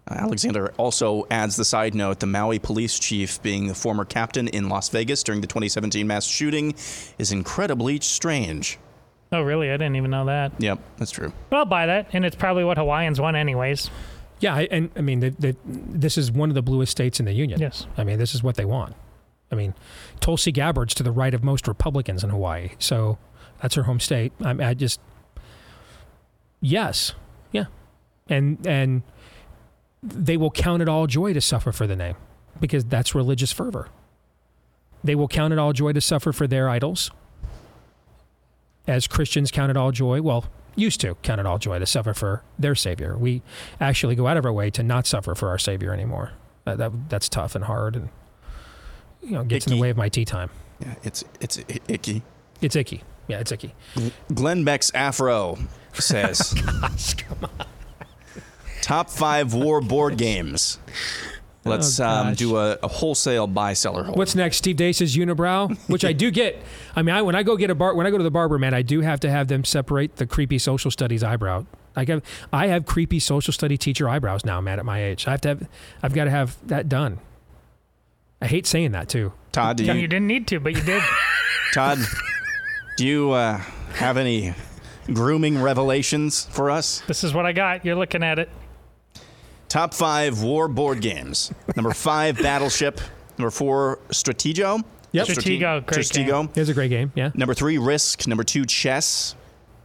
Speaker 4: Uh, Alexander also adds the side note the Maui police chief, being the former captain in Las Vegas during the 2017 mass shooting, is incredibly strange.
Speaker 3: Oh really? I didn't even know that.
Speaker 4: Yep, that's true.
Speaker 3: But I'll buy that, and it's probably what Hawaiians want anyways.
Speaker 2: Yeah, I- and I mean, the, the, this is one of the bluest states in the union.
Speaker 3: Yes.
Speaker 2: I mean, this is what they want. I mean, Tulsi Gabbard's to the right of most Republicans in Hawaii, so that's her home state. I, I just, yes, yeah, and and they will count it all joy to suffer for the name, because that's religious fervor. They will count it all joy to suffer for their idols, as Christians count it all joy. Well, used to count it all joy to suffer for their Savior. We actually go out of our way to not suffer for our Savior anymore. That, that that's tough and hard, and you know gets in the way of my tea time.
Speaker 4: Yeah, it's it's i- icky.
Speaker 2: It's icky. Yeah, it's icky.
Speaker 4: Glenn Beck's Afro says top five war board games. Let's
Speaker 2: Oh,
Speaker 4: um, do a, a wholesale buy seller hold.
Speaker 2: What's next? Steve Deace's unibrow, which I do get. I mean, I, when I go get a bar, when I go to the barber, man, I do have to have them separate the creepy social studies eyebrow. I have, I have creepy social study teacher eyebrows now, man. At my age, I have to have, I've got to have that done. I hate saying that too.
Speaker 4: Todd, do
Speaker 3: You
Speaker 4: you,
Speaker 3: didn't need to, but you did.
Speaker 4: Todd, do you uh, have any grooming revelations for us?
Speaker 3: This is what I got. You're looking at it.
Speaker 4: Top five war board games. Number five, Battleship. Number four, Stratego.
Speaker 2: Yep.
Speaker 3: Stratego, great
Speaker 4: Stratego.
Speaker 2: It was a great game. Yeah,
Speaker 4: Number three, Risk. Number two, Chess.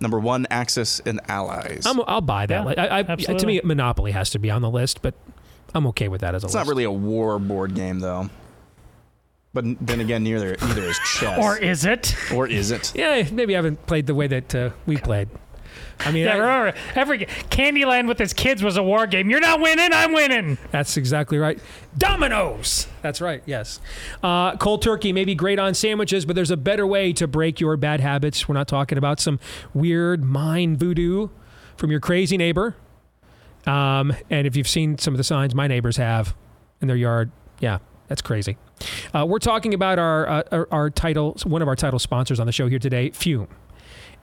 Speaker 4: Number one, Axis and Allies.
Speaker 2: I'm, I'll buy that.
Speaker 3: Yeah,
Speaker 2: I, I, to me, Monopoly has to be on the list, but I'm okay with that as a
Speaker 4: it's
Speaker 2: list.
Speaker 4: not really a war board game, though. But then again, neither neither is chess.
Speaker 3: Or is it?
Speaker 4: Or is it?
Speaker 2: Yeah, maybe I haven't played the way that uh, we played. I mean,
Speaker 3: Yeah,
Speaker 2: I-
Speaker 3: remember, every Candyland with his kids was a war game. You're not winning, I'm winning.
Speaker 2: That's exactly right. Dominoes. That's right. Yes. Uh, cold turkey may be great on sandwiches, but there's a better way to break your bad habits. We're not talking about some weird mind voodoo from your crazy neighbor. Um, and if you've seen some of the signs my neighbors have in their yard, yeah, that's crazy. Uh, we're talking about our, uh, our our title, one of our title sponsors on the show here today, Fume.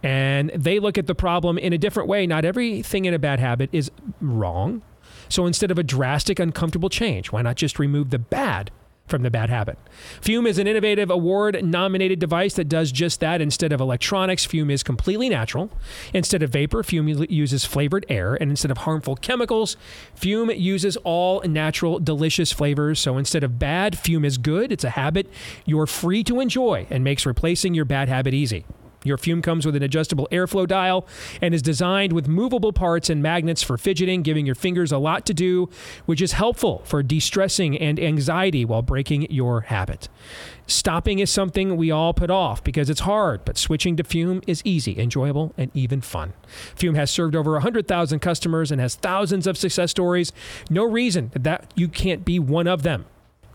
Speaker 2: And they look at the problem in a different way. Not everything in a bad habit is wrong. So instead of a drastic, uncomfortable change, why not just remove the bad from the bad habit? Fume is an innovative award nominated device that does just that. Instead of electronics, Fume is completely natural. Instead of vapor, Fume uses flavored air. And instead of harmful chemicals, Fume uses all natural, delicious flavors. So instead of bad, Fume is good. It's a habit you're free to enjoy and makes replacing your bad habit easy. Your fume comes with an adjustable airflow dial and is designed with movable parts and magnets for fidgeting, giving your fingers a lot to do, which is helpful for de stressing and anxiety while breaking your habit. Stopping is something we all put off because it's hard, but switching to Fume is easy, enjoyable, and even fun. Fume has served over 100,000 customers and has thousands of success stories. No reason that you can't be one of them.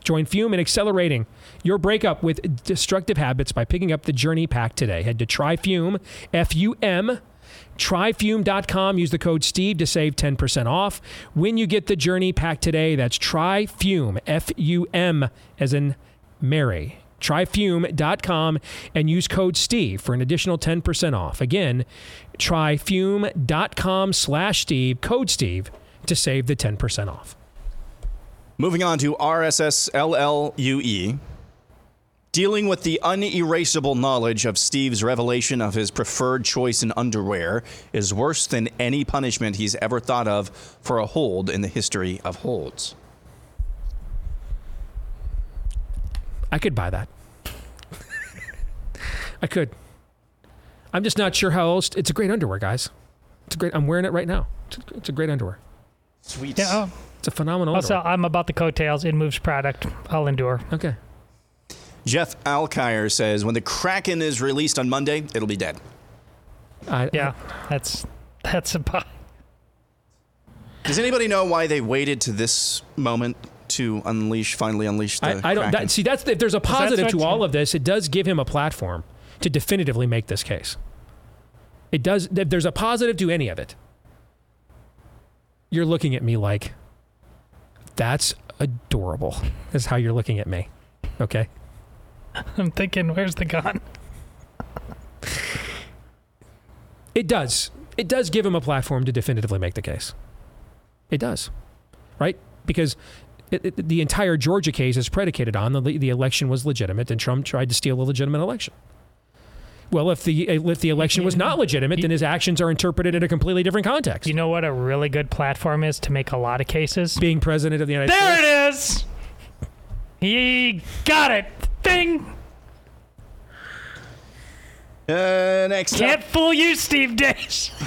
Speaker 2: Join Fume in accelerating your breakup with destructive habits by picking up the Journey Pack today. Head to TryFume, F-U-M, tryfume.com. Use the code STEVE to save 10% off. When you get the Journey Pack today, that's TryFume, F-U-M, as in Mary. Tryfume.com and use code STEVE for an additional 10% off. Again, tryfume.com slash Steve, code Steve, to save the 10% off.
Speaker 4: Moving on to RSS LLUE. E. Dealing with the unerasable knowledge of Steve's revelation of his preferred choice in underwear is worse than any punishment he's ever thought of for a hold in the history of holds.
Speaker 2: I could buy that. I could. I'm just not sure how else. It's a great underwear, guys. It's a great. I'm wearing it right now. It's a, it's a great underwear.
Speaker 4: Sweet.
Speaker 3: Yeah,
Speaker 2: It's a phenomenal
Speaker 3: also,
Speaker 2: underwear.
Speaker 3: I'm about the coattails. It moves product. I'll endure.
Speaker 2: Okay.
Speaker 4: Jeff Alkire says when the Kraken is released on Monday, it'll be dead.
Speaker 2: I,
Speaker 3: Yeah, that's that's about.
Speaker 4: Does anybody know why they waited to this moment to unleash, finally unleash the
Speaker 2: I, I don't.
Speaker 4: Kraken?
Speaker 2: That, see, that's if there's a positive to all of this, it does give him a platform to definitively make this case. It does. If there's a positive to any of it, you're looking at me like that's adorable. Is how you're looking at me. Okay.
Speaker 3: I'm thinking, where's the gun?
Speaker 2: It does. It does give him a platform to definitively make the case. It does, right? Because it, it- the entire Georgia case is predicated on the the election was legitimate and Trump tried to steal a legitimate election. Well, if the if the election was not legitimate, then his actions are interpreted in a completely different context.
Speaker 3: You know what a really good platform is to make a lot of cases?
Speaker 2: Being president of the United
Speaker 3: There
Speaker 2: States.
Speaker 3: There it is. He got it. Ding.
Speaker 4: Uh, next
Speaker 3: Can't
Speaker 4: up,
Speaker 3: fool you, Steve Dash.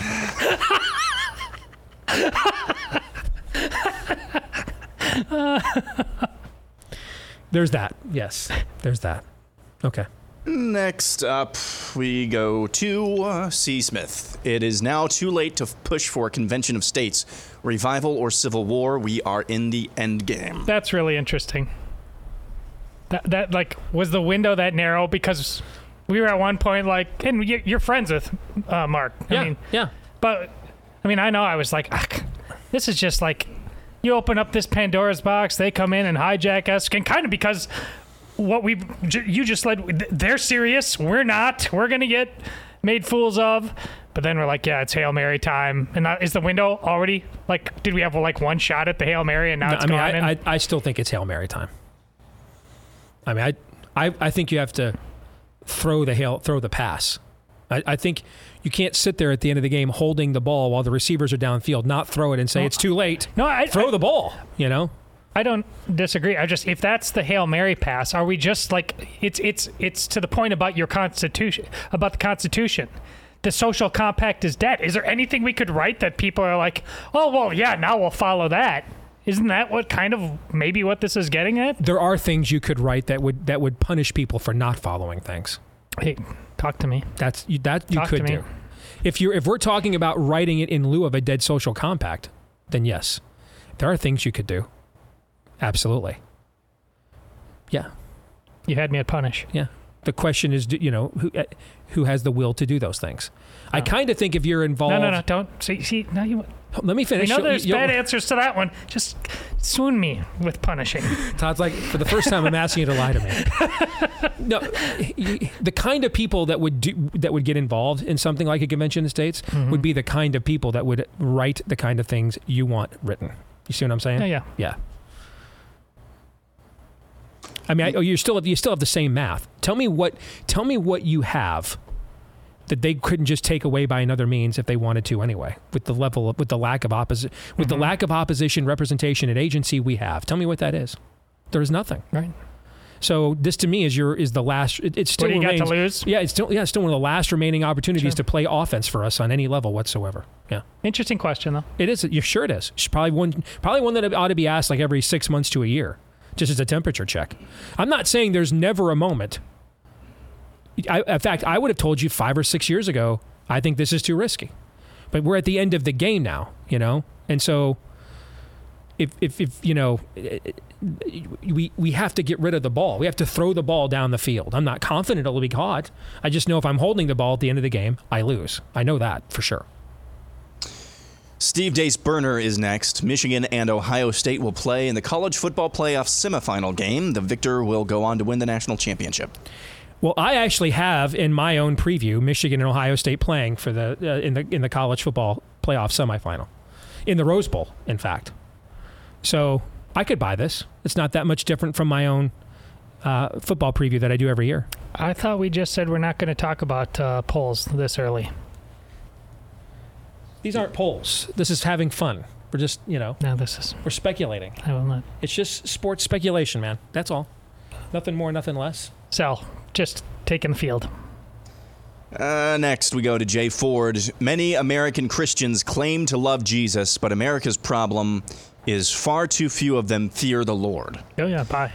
Speaker 2: There's that. Yes, there's that. Okay.
Speaker 4: next up, we go to uh, C. Smith. It is now too late to push for a convention of states, revival or civil war. We are in the end game.
Speaker 3: That's really interesting. That that like was the window that narrow because we were at one point like, and you- you're friends with uh, Mark.
Speaker 2: Yeah.
Speaker 3: I mean,
Speaker 2: yeah.
Speaker 3: but I mean, I know I was like, "Ugh, this is just like you open up this Pandora's box, they come in and hijack us, and kind of because what we you just led, they're serious, we're not, we're gonna get made fools of. But then we're like, yeah, it's Hail Mary time, and that, is the window already like? Did we have like one shot at the Hail Mary, and now
Speaker 2: No,
Speaker 3: it's
Speaker 2: I mean,
Speaker 3: gone?
Speaker 2: I, I, I still think it's Hail Mary time. I mean, I, I, I think you have to throw the hail, throw the pass. I, I think you can't sit there at the end of the game holding the ball while the receivers are downfield, not throw it and say
Speaker 3: No,
Speaker 2: it's too late.
Speaker 3: no, I
Speaker 2: throw
Speaker 3: I-
Speaker 2: the ball. You know,
Speaker 3: I don't disagree. I just if that's the Hail Mary pass, are we just like it's it's it's to the point about your constitution about the constitution. The social compact is dead. Is there anything we could write that people are like, "Oh, well, yeah, now we'll follow that." Isn't that what kind of maybe what this is getting at?
Speaker 2: there are things you could write that would that would punish people for not following things.
Speaker 3: Hey, talk to me.
Speaker 2: That's you, that you
Speaker 3: Talk
Speaker 2: could do. If you're if we're talking about writing it in lieu of a dead social compact, then yes, there are things you could do. Absolutely. Yeah.
Speaker 3: You had me at punish.
Speaker 2: Yeah. The question is, do- you know, who uh, who has the will to do those things? I kind of think if you're involved.
Speaker 3: No, no, no, don't see. See, now you.
Speaker 2: Let me finish.
Speaker 3: know
Speaker 2: You'll-
Speaker 3: there's
Speaker 2: you'll-
Speaker 3: bad answers to that one. Just swoon me with punishing.
Speaker 2: Todd's like, for the first time, I'm asking you to lie to me. no, y- the kind of people that would do that would get involved in something like a convention of states
Speaker 3: Mm-hmm.
Speaker 2: would be the kind of people that would write the kind of things you want written. You see what I'm saying?
Speaker 3: Yeah, yeah.
Speaker 2: Yeah. I mean, I, oh, you still have you still have the same math. Tell me what tell me what you have that they couldn't just take away by another means if they wanted to anyway. With the level of, with the lack of opposi- with
Speaker 3: Mm-hmm.
Speaker 2: the lack of opposition representation and agency we have. Tell me what that is. There's nothing.
Speaker 3: Right.
Speaker 2: So this to me is your is the last. It, it's still
Speaker 3: What do you got to
Speaker 2: remains-
Speaker 3: lose?
Speaker 2: Yeah, it's still yeah, it's still one of the last remaining opportunities
Speaker 3: Sure.
Speaker 2: to play offense for us on any level whatsoever. Yeah,
Speaker 3: Interesting question though.
Speaker 2: it is. You sure it is. It's probably one probably one that ought to be asked like every six months to a year, just as a temperature check. I'm not saying there's never a moment. I, in fact, I would have told you five or six years ago. I think this is too risky, but we're at the end of the game now, you know, and so if if, if you know we we have to get rid of the ball. We have to throw the ball down the field. I'm not confident it'll be caught. I just know if I'm holding the ball at the end of the game, I lose. I know that for sure.
Speaker 4: Steve Deace Burner is next. Michigan and Ohio State will play in the college football playoff semifinal game. The victor will go on to win the national championship.
Speaker 2: Well, I actually have in my own preview Michigan and Ohio State playing for the uh, in the in the college football playoff semifinal, in the Rose Bowl, in fact. So I could buy this. It's not that much different from my own uh, football preview that I do every year.
Speaker 3: I thought we just said we're not going to talk about uh, polls this early.
Speaker 2: These aren't polls. This is having fun. We're just you know
Speaker 3: No, this is.
Speaker 2: we're speculating.
Speaker 3: I will not.
Speaker 2: It's just sports speculation, man. That's all. Nothing more, nothing less.
Speaker 3: Sell. Just taking the field.
Speaker 4: Uh, next, we go to Jay Ford. Many American Christians claim to love Jesus, but America's problem is far too few of them fear the Lord.
Speaker 3: Oh yeah, bye.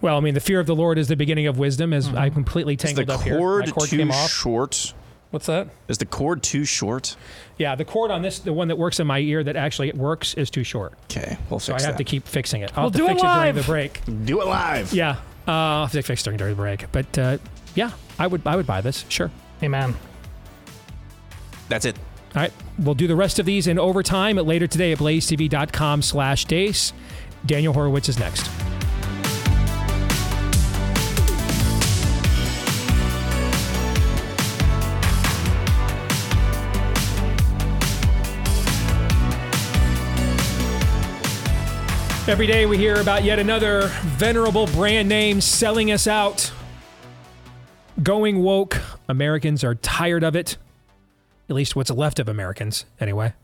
Speaker 2: Well, I mean, the fear of the Lord is the beginning of wisdom. As
Speaker 3: Mm-hmm.
Speaker 2: I completely tangled up here,
Speaker 4: cord
Speaker 2: cord
Speaker 4: too
Speaker 2: off.
Speaker 4: short?
Speaker 2: What's that?
Speaker 4: Is the cord too short?
Speaker 2: Yeah, the cord on this, the one that works in my ear that actually works, is too short.
Speaker 4: Okay, we'll
Speaker 2: So I have
Speaker 4: that.
Speaker 2: to keep fixing it. I'll
Speaker 3: We'll
Speaker 2: have to
Speaker 3: do it
Speaker 2: fix it during the break.
Speaker 4: Do it live.
Speaker 2: Yeah, uh, I'll have to fix it during the break. But uh, yeah, I would I would buy this. Sure.
Speaker 3: Amen.
Speaker 4: That's it.
Speaker 2: All right, we'll do the rest of these in overtime at later today at blazetv.com slash deace. Daniel Horowitz is next. Every day we hear about yet another venerable brand name selling us out, going woke, Americans are tired of it. At least what's left of Americans, anyway.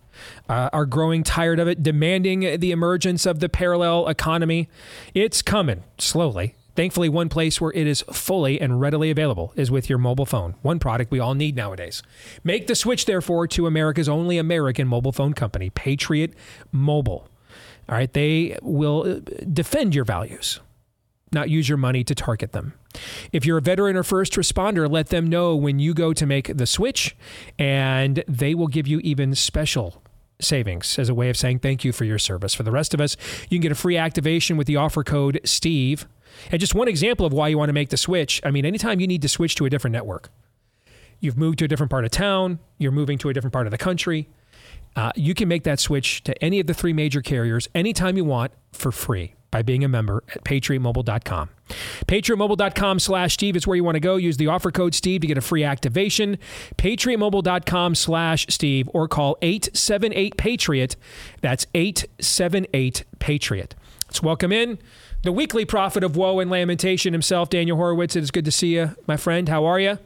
Speaker 2: Uh, are growing tired of it, demanding the emergence of the parallel economy. It's coming slowly. Thankfully, one place where it is fully and readily available is with your mobile phone. One product we all need nowadays. Make the switch, therefore, to America's only American mobile phone company, Patriot Mobile. All right, they will uh, defend your values, not use your money to target them. If you're a veteran or first responder, let them know when you go to make the switch, and they will give you even special savings as a way of saying thank you for your service. For the rest of us, you can get a free activation with the offer code STEVE. And just one example of why you want to make the switch I mean, anytime you need to switch to a different network, you've moved to a different part of town, you're moving to a different part of the country, uh, you can make that switch to any of the three major carriers anytime you want for free by being a member at patriotmobile.com. Patriotmobile.com slash Steve is where you want to go. Use the offer code Steve to get a free activation. Patriotmobile.com slash Steve or call 878 Patriot. That's 878 Patriot. Let's welcome in the weekly prophet of woe and lamentation himself, Daniel Horowitz. It is good to see you, my friend. How are you?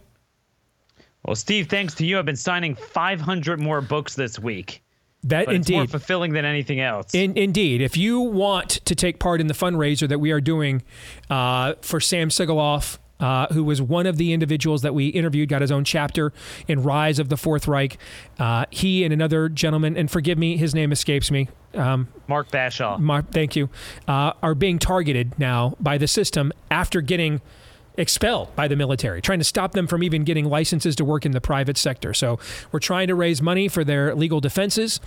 Speaker 11: Well, Steve, thanks to you, I've been signing 500 more books this week.
Speaker 2: That
Speaker 11: but
Speaker 2: indeed
Speaker 11: more fulfilling than anything else.
Speaker 2: In, indeed, if you want to take part in the fundraiser that we are doing uh, for Sam Sigoloff, uh, who was one of the individuals that we interviewed, got his own chapter in Rise of the Fourth Reich. Uh, he and another gentleman, and forgive me, his name escapes me. Um,
Speaker 11: Mark Bashaw.
Speaker 2: Mark, thank you. Uh, are being targeted now by the system after getting expelled by the military, trying to stop them from even getting licenses to work in the private sector. So we're trying to raise money for their legal defenses.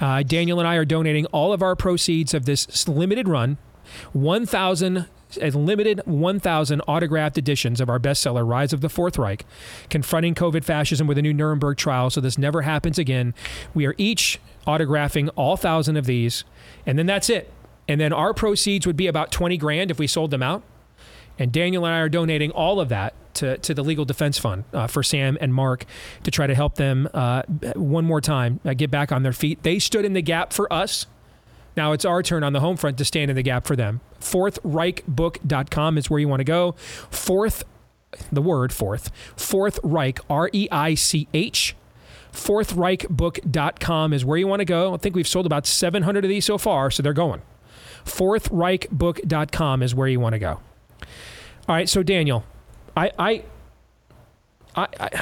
Speaker 2: Uh, Daniel and I are donating all of our proceeds of this limited run, 1,000 a limited 1,000 autographed editions of our bestseller, Rise of the Fourth Reich, confronting COVID fascism with a new Nuremberg trial so this never happens again. We are each autographing all 1,000 of these, and then that's it. And then our proceeds would be about 20 grand if we sold them out. And Daniel and I are donating all of that to, to the Legal Defense Fund uh, for Sam and Mark to try to help them uh, one more time uh, get back on their feet. They stood in the gap for us. Now it's our turn on the home front to stand in the gap for them. FourthReichBook.com is where you want to go. Fourth, the word fourth, Fourth Reich, R E I C H. FourthReichBook.com is where you want to go. I think we've sold about 700 of these so far, so they're going. FourthReichBook.com is where you want to go. All right, so Daniel, I, I, I, I,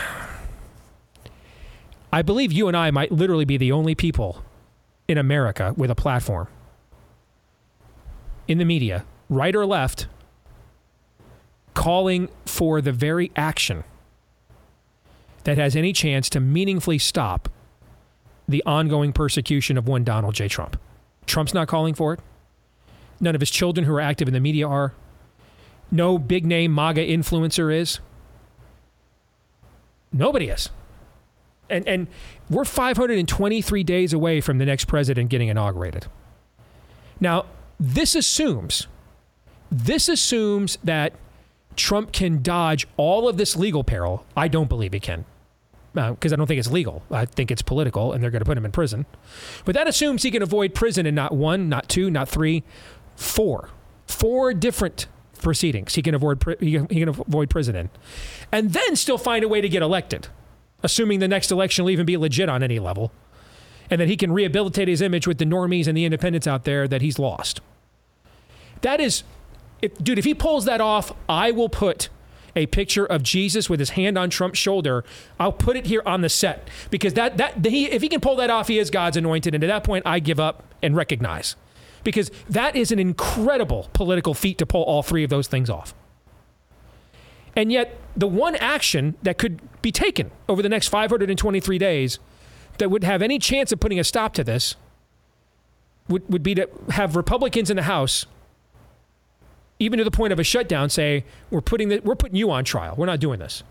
Speaker 2: I believe you and I might literally be the only people in America with a platform in the media, right or left, calling for the very action that has any chance to meaningfully stop the ongoing persecution of one Donald J. Trump. Trump's not calling for it. None of his children who are active in the media are no big name MAGA influencer is? Nobody is. And, and we're 523 days away from the next president getting inaugurated. Now, this assumes, this assumes that Trump can dodge all of this legal peril. I don't believe he can because uh, I don't think it's legal. I think it's political, and they're going to put him in prison. But that assumes he can avoid prison in not one, not two, not three, four, four different proceedings. He can avoid he can, avoid prison in, and then still find a way to get elected, assuming the next election will even be legit on any level, and that he can rehabilitate his image with the normies and the independents out there that he's lost. That is, if, dude. If he pulls that off, I will put a picture of Jesus with his hand on Trump's shoulder. I'll put it here on the set because that that he, if he can pull that off, he is God's anointed. And at that point, I give up and recognize because that is an incredible political feat to pull all three of those things off. And yet, the one action that could be taken over the next 523 days that would have any chance of putting a stop to this would, would be to have Republicans in the House, even to the point of a shutdown, say, we're putting, the, we're putting you on trial. We're not doing this.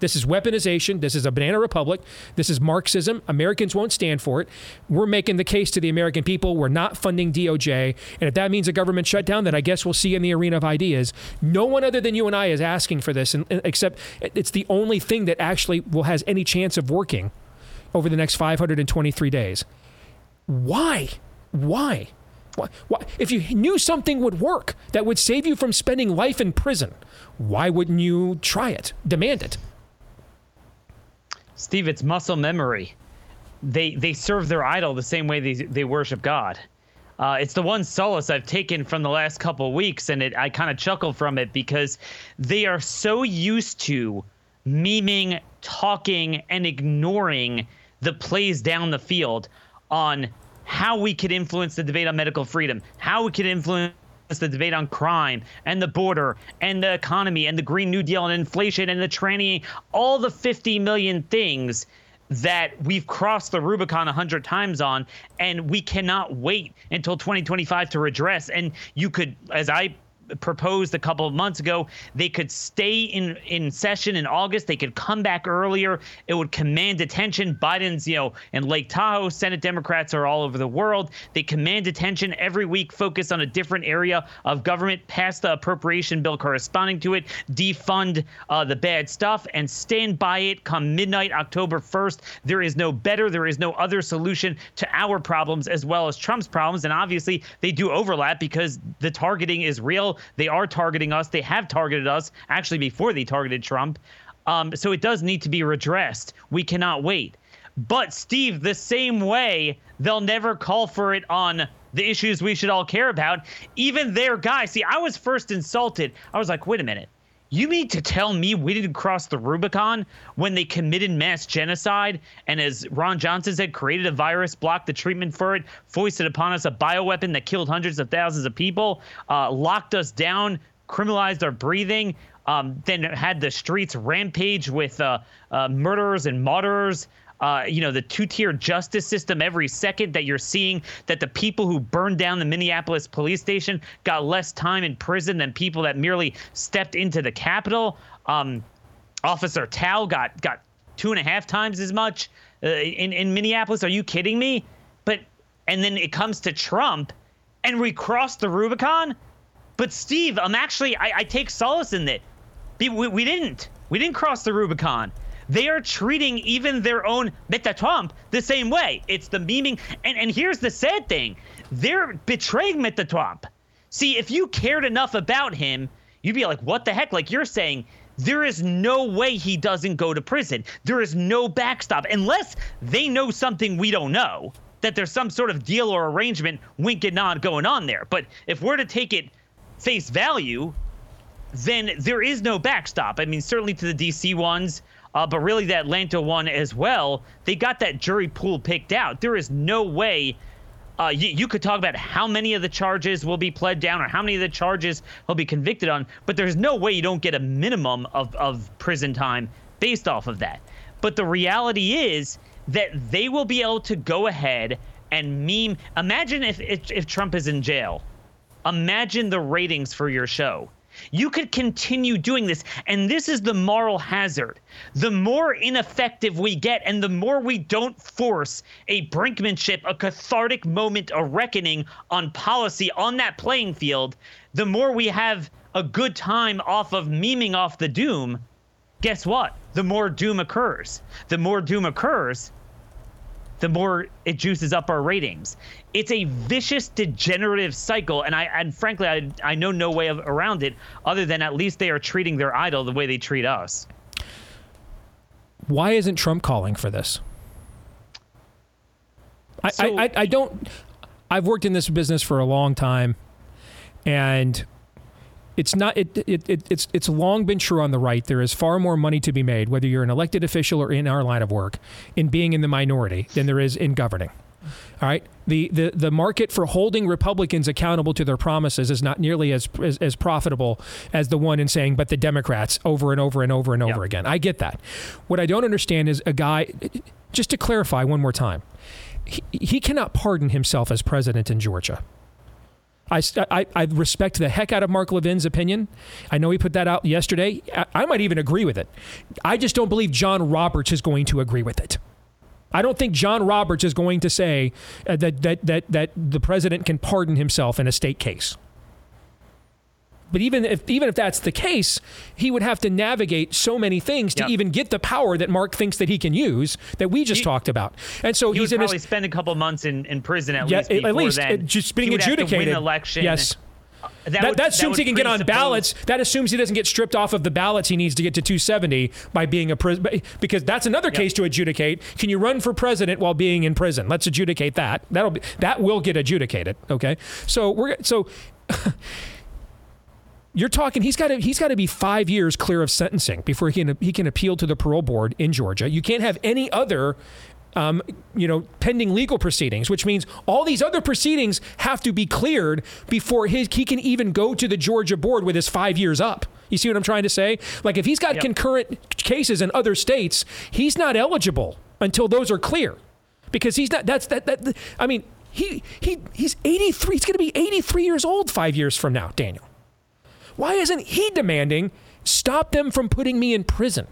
Speaker 2: This is weaponization. This is a banana republic. This is Marxism. Americans won't stand for it. We're making the case to the American people. We're not funding DOJ. And if that means a government shutdown, then I guess we'll see in the arena of ideas. No one other than you and I is asking for this, and, except it's the only thing that actually will has any chance of working over the next 523 days. Why? Why? Why? Why? If you knew something would work that would save you from spending life in prison, why wouldn't you try it? Demand it.
Speaker 11: Steve, it's muscle memory. They they serve their idol the same way they they worship God. Uh, it's the one solace I've taken from the last couple weeks, and it, I kind of chuckle from it because they are so used to memeing, talking, and ignoring the plays down the field on how we could influence the debate on medical freedom, how we could influence the debate on crime and the border and the economy and the Green New Deal and inflation and the tranny, all the 50 million things that we've crossed the Rubicon a hundred times on, and we cannot wait until 2025 to redress. And you could, as I proposed a couple of months ago. They could stay in in session in August. They could come back earlier. It would command attention. Biden's, you know, in Lake Tahoe, Senate Democrats are all over the world. They command attention every week, focus on a different area of government, pass the appropriation bill corresponding to it, defund uh, the bad stuff, and stand by it come midnight, October 1st. There is no better, there is no other solution to our problems as well as Trump's problems. And obviously, they do overlap because the targeting is real. They are targeting us. They have targeted us actually before they targeted Trump. Um, so it does need to be redressed. We cannot wait. But, Steve, the same way, they'll never call for it on the issues we should all care about. Even their guy. See, I was first insulted. I was like, wait a minute. You mean to tell me we didn't cross the Rubicon when they committed mass genocide and, as Ron Johnson said, created a virus, blocked the treatment for it, foisted upon us a bioweapon that killed hundreds of thousands of people, uh, locked us down, criminalized our breathing, um, then had the streets rampage with uh, uh, murderers and martyrs? Uh, you know, the two-tier justice system every second that you're seeing that the people who burned down the Minneapolis police station got less time in prison than people that merely stepped into the Capitol. Um, Officer Thao got got two and a half times as much uh, in in Minneapolis. Are you kidding me? But and then it comes to Trump, and we cross the Rubicon. But Steve, I'm actually I, I take solace in that. We, we didn't. We didn't cross the Rubicon. They are treating even their own Meta Trump the same way. It's the memeing. And, and here's the sad thing they're betraying Meta Trump. See, if you cared enough about him, you'd be like, what the heck? Like you're saying, there is no way he doesn't go to prison. There is no backstop unless they know something we don't know. That there's some sort of deal or arrangement, wink and nod, going on there. But if we're to take it face value, then there is no backstop. I mean, certainly to the DC ones, uh, but really the Atlanta one as well. They got that jury pool picked out. There is no way. Uh, you, you, could talk about how many of the charges will be pled down or how many of the charges he'll be convicted on, but there's no way you don't get a minimum of, of prison time based off of that. But the reality is that they will be able to go ahead and meme. Imagine if, if, if Trump is in jail. Imagine the ratings for your show. You could continue doing this. And this is the moral hazard. The more ineffective we get, and the more we don't force a brinkmanship, a cathartic moment, a reckoning on policy on that playing field, the more we have a good time off of memeing off the doom. Guess what? The more doom occurs. The more doom occurs, the more it juices up our ratings. It's a vicious, degenerative cycle, and I and frankly, I I know no way of, around it other than at least they are treating their idol the way they treat us.
Speaker 2: Why isn't Trump calling for this? I, so, I, I, I don't. I've worked in this business for a long time, and it's not it, it, it, it's it's long been true on the right there is far more money to be made whether you're an elected official or in our line of work in being in the minority than there is in governing all right the the, the market for holding republicans accountable to their promises is not nearly as as, as profitable as the one in saying but the democrats over and over and over and over yep. again i get that what i don't understand is a guy just to clarify one more time he, he cannot pardon himself as president in georgia I, I, I, respect the heck out of Mark Levin's opinion. I know he put that out yesterday. I, I, might even agree with it. I just don't believe John Roberts is going to agree with it. I don't think John Roberts is going to say uh, that, that, that, that the president can pardon himself in a state case. But even if even if that's the case, he would have to navigate so many things to yep. even get the power that Mark thinks that he can use that we just he, talked about. And so
Speaker 11: he
Speaker 2: he's
Speaker 11: would probably spend a couple months in, in prison at
Speaker 2: yeah,
Speaker 11: least.
Speaker 2: at least
Speaker 11: then.
Speaker 2: just being adjudicated.
Speaker 11: election.
Speaker 2: Yes. That,
Speaker 11: That
Speaker 2: that,
Speaker 11: would- that
Speaker 2: assumes
Speaker 11: would
Speaker 2: he can get on ballots. That assumes he doesn't get stripped off of the ballots he needs to get to 270 by being a prison. Because that's another case to adjudicate. Can you run for president while being in prison? Let's adjudicate that. That'll be that will get adjudicated. Okay. So we're so. You're talking. He's got to. He's got to be five years clear of sentencing before he can. He can appeal to the parole board in Georgia. You can't have any other um, you know, pending legal proceedings, which means all these other proceedings have to be cleared before his, he can even go to the Georgia board with his five years up. You see what I'm trying to say? Like if he's got
Speaker 11: Yep.
Speaker 2: concurrent cases in other states, he's not eligible until those are clear, because he's not. That's that. That I mean, he he he's 83. He's going to be 83 years old five years from now, Daniel. Why isn't he demanding stop them from putting me in prison?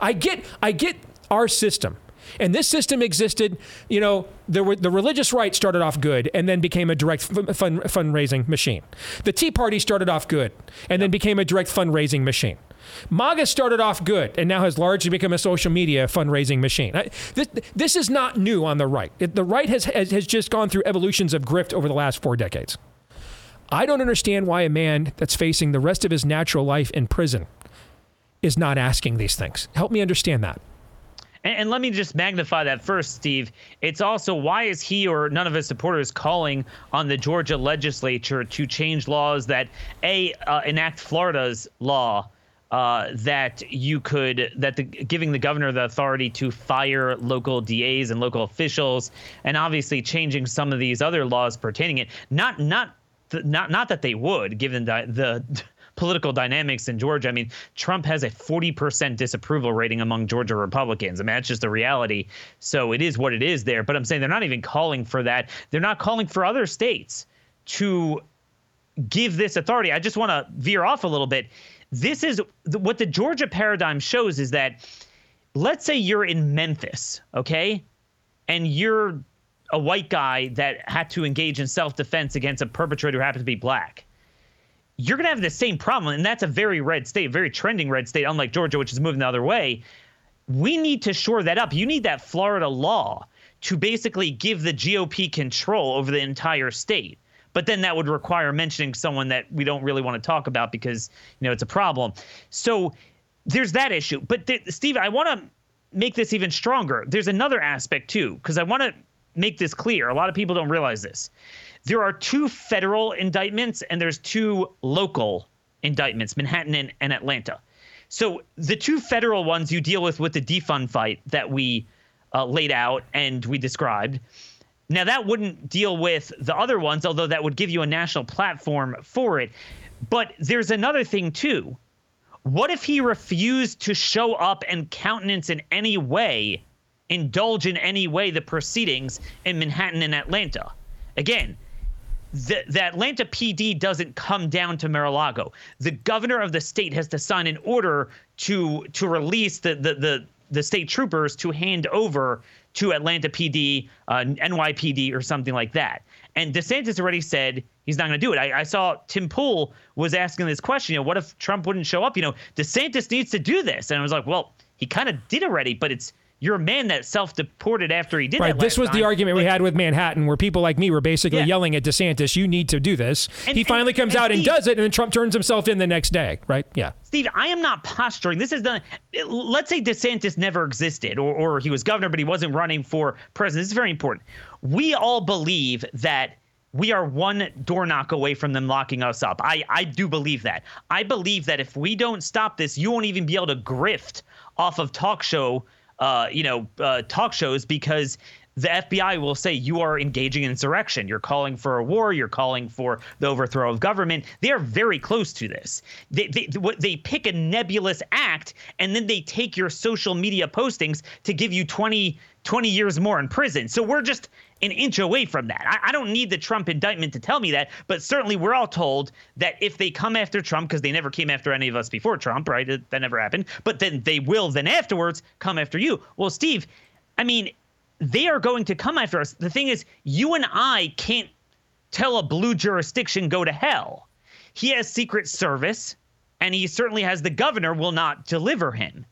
Speaker 2: I get I get our system. And this system existed, you know, there were the religious right started off good and then became a direct fund, fundraising machine. The Tea Party started off good and then became a direct fundraising machine. MAGA started off good and now has largely become a social media fundraising machine. I, this, this is not new on the right. It, the right has, has, has just gone through evolutions of grift over the last four decades. I don't understand why a man that's facing the rest of his natural life in prison is not asking these things. Help me understand that.
Speaker 11: And, and let me just magnify that first, Steve. It's also why is he or none of his supporters calling on the Georgia legislature to change laws that a uh, enact Florida's law uh, that you could that the giving the governor the authority to fire local DAs and local officials, and obviously changing some of these other laws pertaining it. Not not not not that they would, given the the political dynamics in Georgia. I mean, Trump has a 40% disapproval rating among Georgia Republicans. I mean, that's just the reality. So it is what it is there. But I'm saying they're not even calling for that. They're not calling for other states to give this authority. I just want to veer off a little bit. This is what the Georgia paradigm shows is that let's say you're in Memphis, okay? And you're a white guy that had to engage in self defense against a perpetrator who happens to be black you're going to have the same problem. And that's a very red state, very trending red state, unlike Georgia, which is moving the other way. We need to shore that up. You need that Florida law to basically give the GOP control over the entire state. But then that would require mentioning someone that we don't really want to talk about because, you know, it's a problem. So there's that issue. But th- Steve, I want to make this even stronger. There's another aspect too, because I want to make this clear. A lot of people don't realize this there are two federal indictments and there's two local indictments, Manhattan and, and, Atlanta. So the two federal ones you deal with with the defund fight that we uh, laid out and we described. Now that wouldn't deal with the other ones, although that would give you a national platform for it. But there's another thing too. What if he refused to show up and countenance in any way, indulge in any way the proceedings in Manhattan and Atlanta? Again, the, the, Atlanta PD doesn't come down to Mar-a-Lago. The governor of the state has to sign an order to to release the the the, the state troopers to hand over to Atlanta PD, uh, NYPD, or something like that. And DeSantis already said he's not going to do it. I, I, saw Tim Pool was asking this question. You know, what if Trump wouldn't show up? You know, DeSantis needs to do this. And I was like, well, he kind of did already, but it's you're a man that self-deported after he did
Speaker 2: right.
Speaker 11: that.
Speaker 2: This was
Speaker 11: time.
Speaker 2: the argument we had with Manhattan, where people like me were basically
Speaker 11: Yeah.
Speaker 2: yelling at DeSantis, "You need to do this."
Speaker 11: And-
Speaker 2: he finally
Speaker 11: and-
Speaker 2: comes
Speaker 11: and
Speaker 2: out and does it, and then Trump turns himself in the next day. Right? Yeah.
Speaker 11: Steve, I am not posturing. This is the. Let's say DeSantis never existed, or, or he was governor, but he wasn't running for president. This is very important. We all believe that we are one door knock away from them locking us up. I, I do believe that. I believe that if we don't stop this, you won't even be able to grift off of talk show, uh, you know, uh, talk shows because the FBI will say you are engaging in insurrection. You're calling for a war. You're calling for the overthrow of government. They are very close to this. They, they, they pick a nebulous act and then they take your social media postings to give you 20, 20 years more in prison. So we're just an inch away from that. I, I don't need the Trump indictment to tell me that, but certainly we're all told that if they come after Trump, because they never came after any of us before Trump, right? It- that never happened. But then they will then afterwards come after you. Well, Steve, I mean, they are going to come after us. The thing is, you and I can't tell a blue jurisdiction go to hell. He has Secret Service, and he certainly has the governor will not deliver him.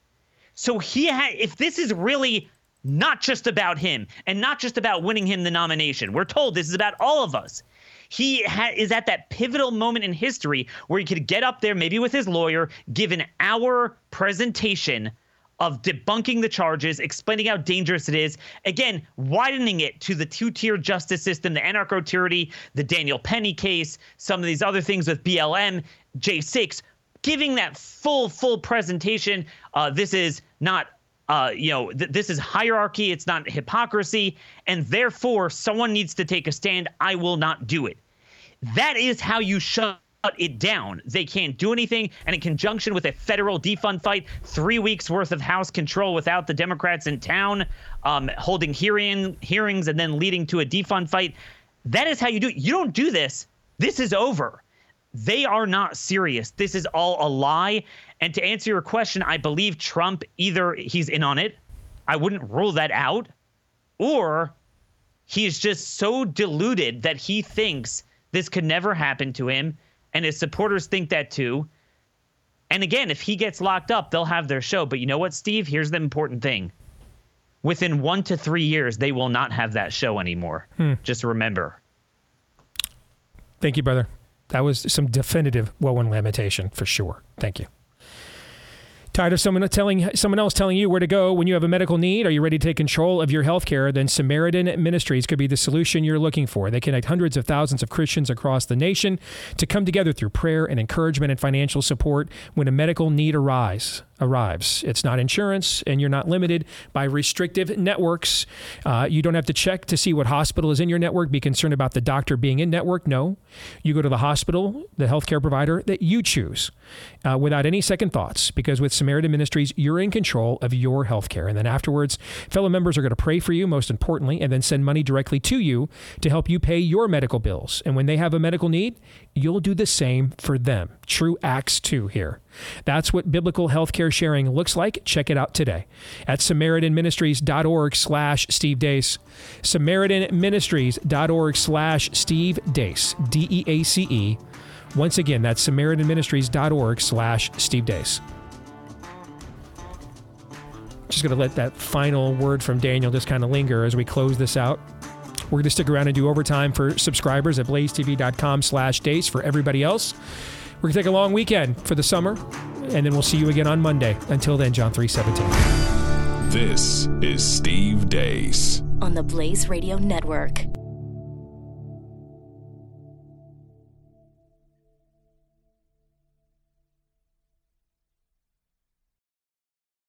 Speaker 11: So he ha- if this is really not just about him and not just about winning him the nomination, we're told this is about all of us. He ha- is at that pivotal moment in history where he could get up there, maybe with his lawyer, give an hour presentation of debunking the charges, explaining how dangerous it is. Again, widening it to the two tier justice system, the anarcho tyranny, the Daniel Penny case, some of these other things with BLM, J6, giving that full, full presentation. Uh, this is not. Uh, you know, th- this is hierarchy. It's not hypocrisy, and therefore, someone needs to take a stand. I will not do it. That is how you shut it down. They can't do anything. And in conjunction with a federal defund fight, three weeks worth of House control without the Democrats in town, um, holding hearing hearings and then leading to a defund fight. That is how you do it. You don't do this. This is over. They are not serious. This is all a lie. And to answer your question, I believe Trump either he's in on it. I wouldn't rule that out. Or he's just so deluded that he thinks this could never happen to him and his supporters think that too. And again, if he gets locked up, they'll have their show. But you know what, Steve? Here's the important thing. Within one to three years, they will not have that show anymore.
Speaker 2: Hmm.
Speaker 11: Just remember.
Speaker 2: Thank you, brother. That was some definitive woe and lamentation for sure. Thank you. Tired of someone telling someone else telling you where to go when you have a medical need? Are you ready to take control of your health care? Then Samaritan Ministries could be the solution you're looking for. They connect hundreds of thousands of Christians across the nation to come together through prayer and encouragement and financial support when a medical need arise arrives. It's not insurance, and you're not limited by restrictive networks. Uh, you don't have to check to see what hospital is in your network, be concerned about the doctor being in network. No. You go to the hospital, the healthcare provider that you choose uh, without any second thoughts, because with Samaritan Ministries, you're in control of your healthcare. And then afterwards, fellow members are going to pray for you, most importantly, and then send money directly to you to help you pay your medical bills. And when they have a medical need, you'll do the same for them. True Acts 2 here. That's what biblical healthcare sharing looks like. Check it out today at SamaritanMinistries.org slash Steve Deace. SamaritanMinistries.org slash Steve Deace. D-E-A-C-E. Once again, that's SamaritanMinistries.org slash Steve Deace. Just going to let that final word from Daniel just kind of linger as we close this out. We're going to stick around and do overtime for subscribers at blazetv.com slash deace for everybody else. We're going to take a long weekend for the summer, and then we'll see you again on Monday. Until then, John 317.
Speaker 1: This is Steve Deace.
Speaker 12: on the Blaze Radio Network.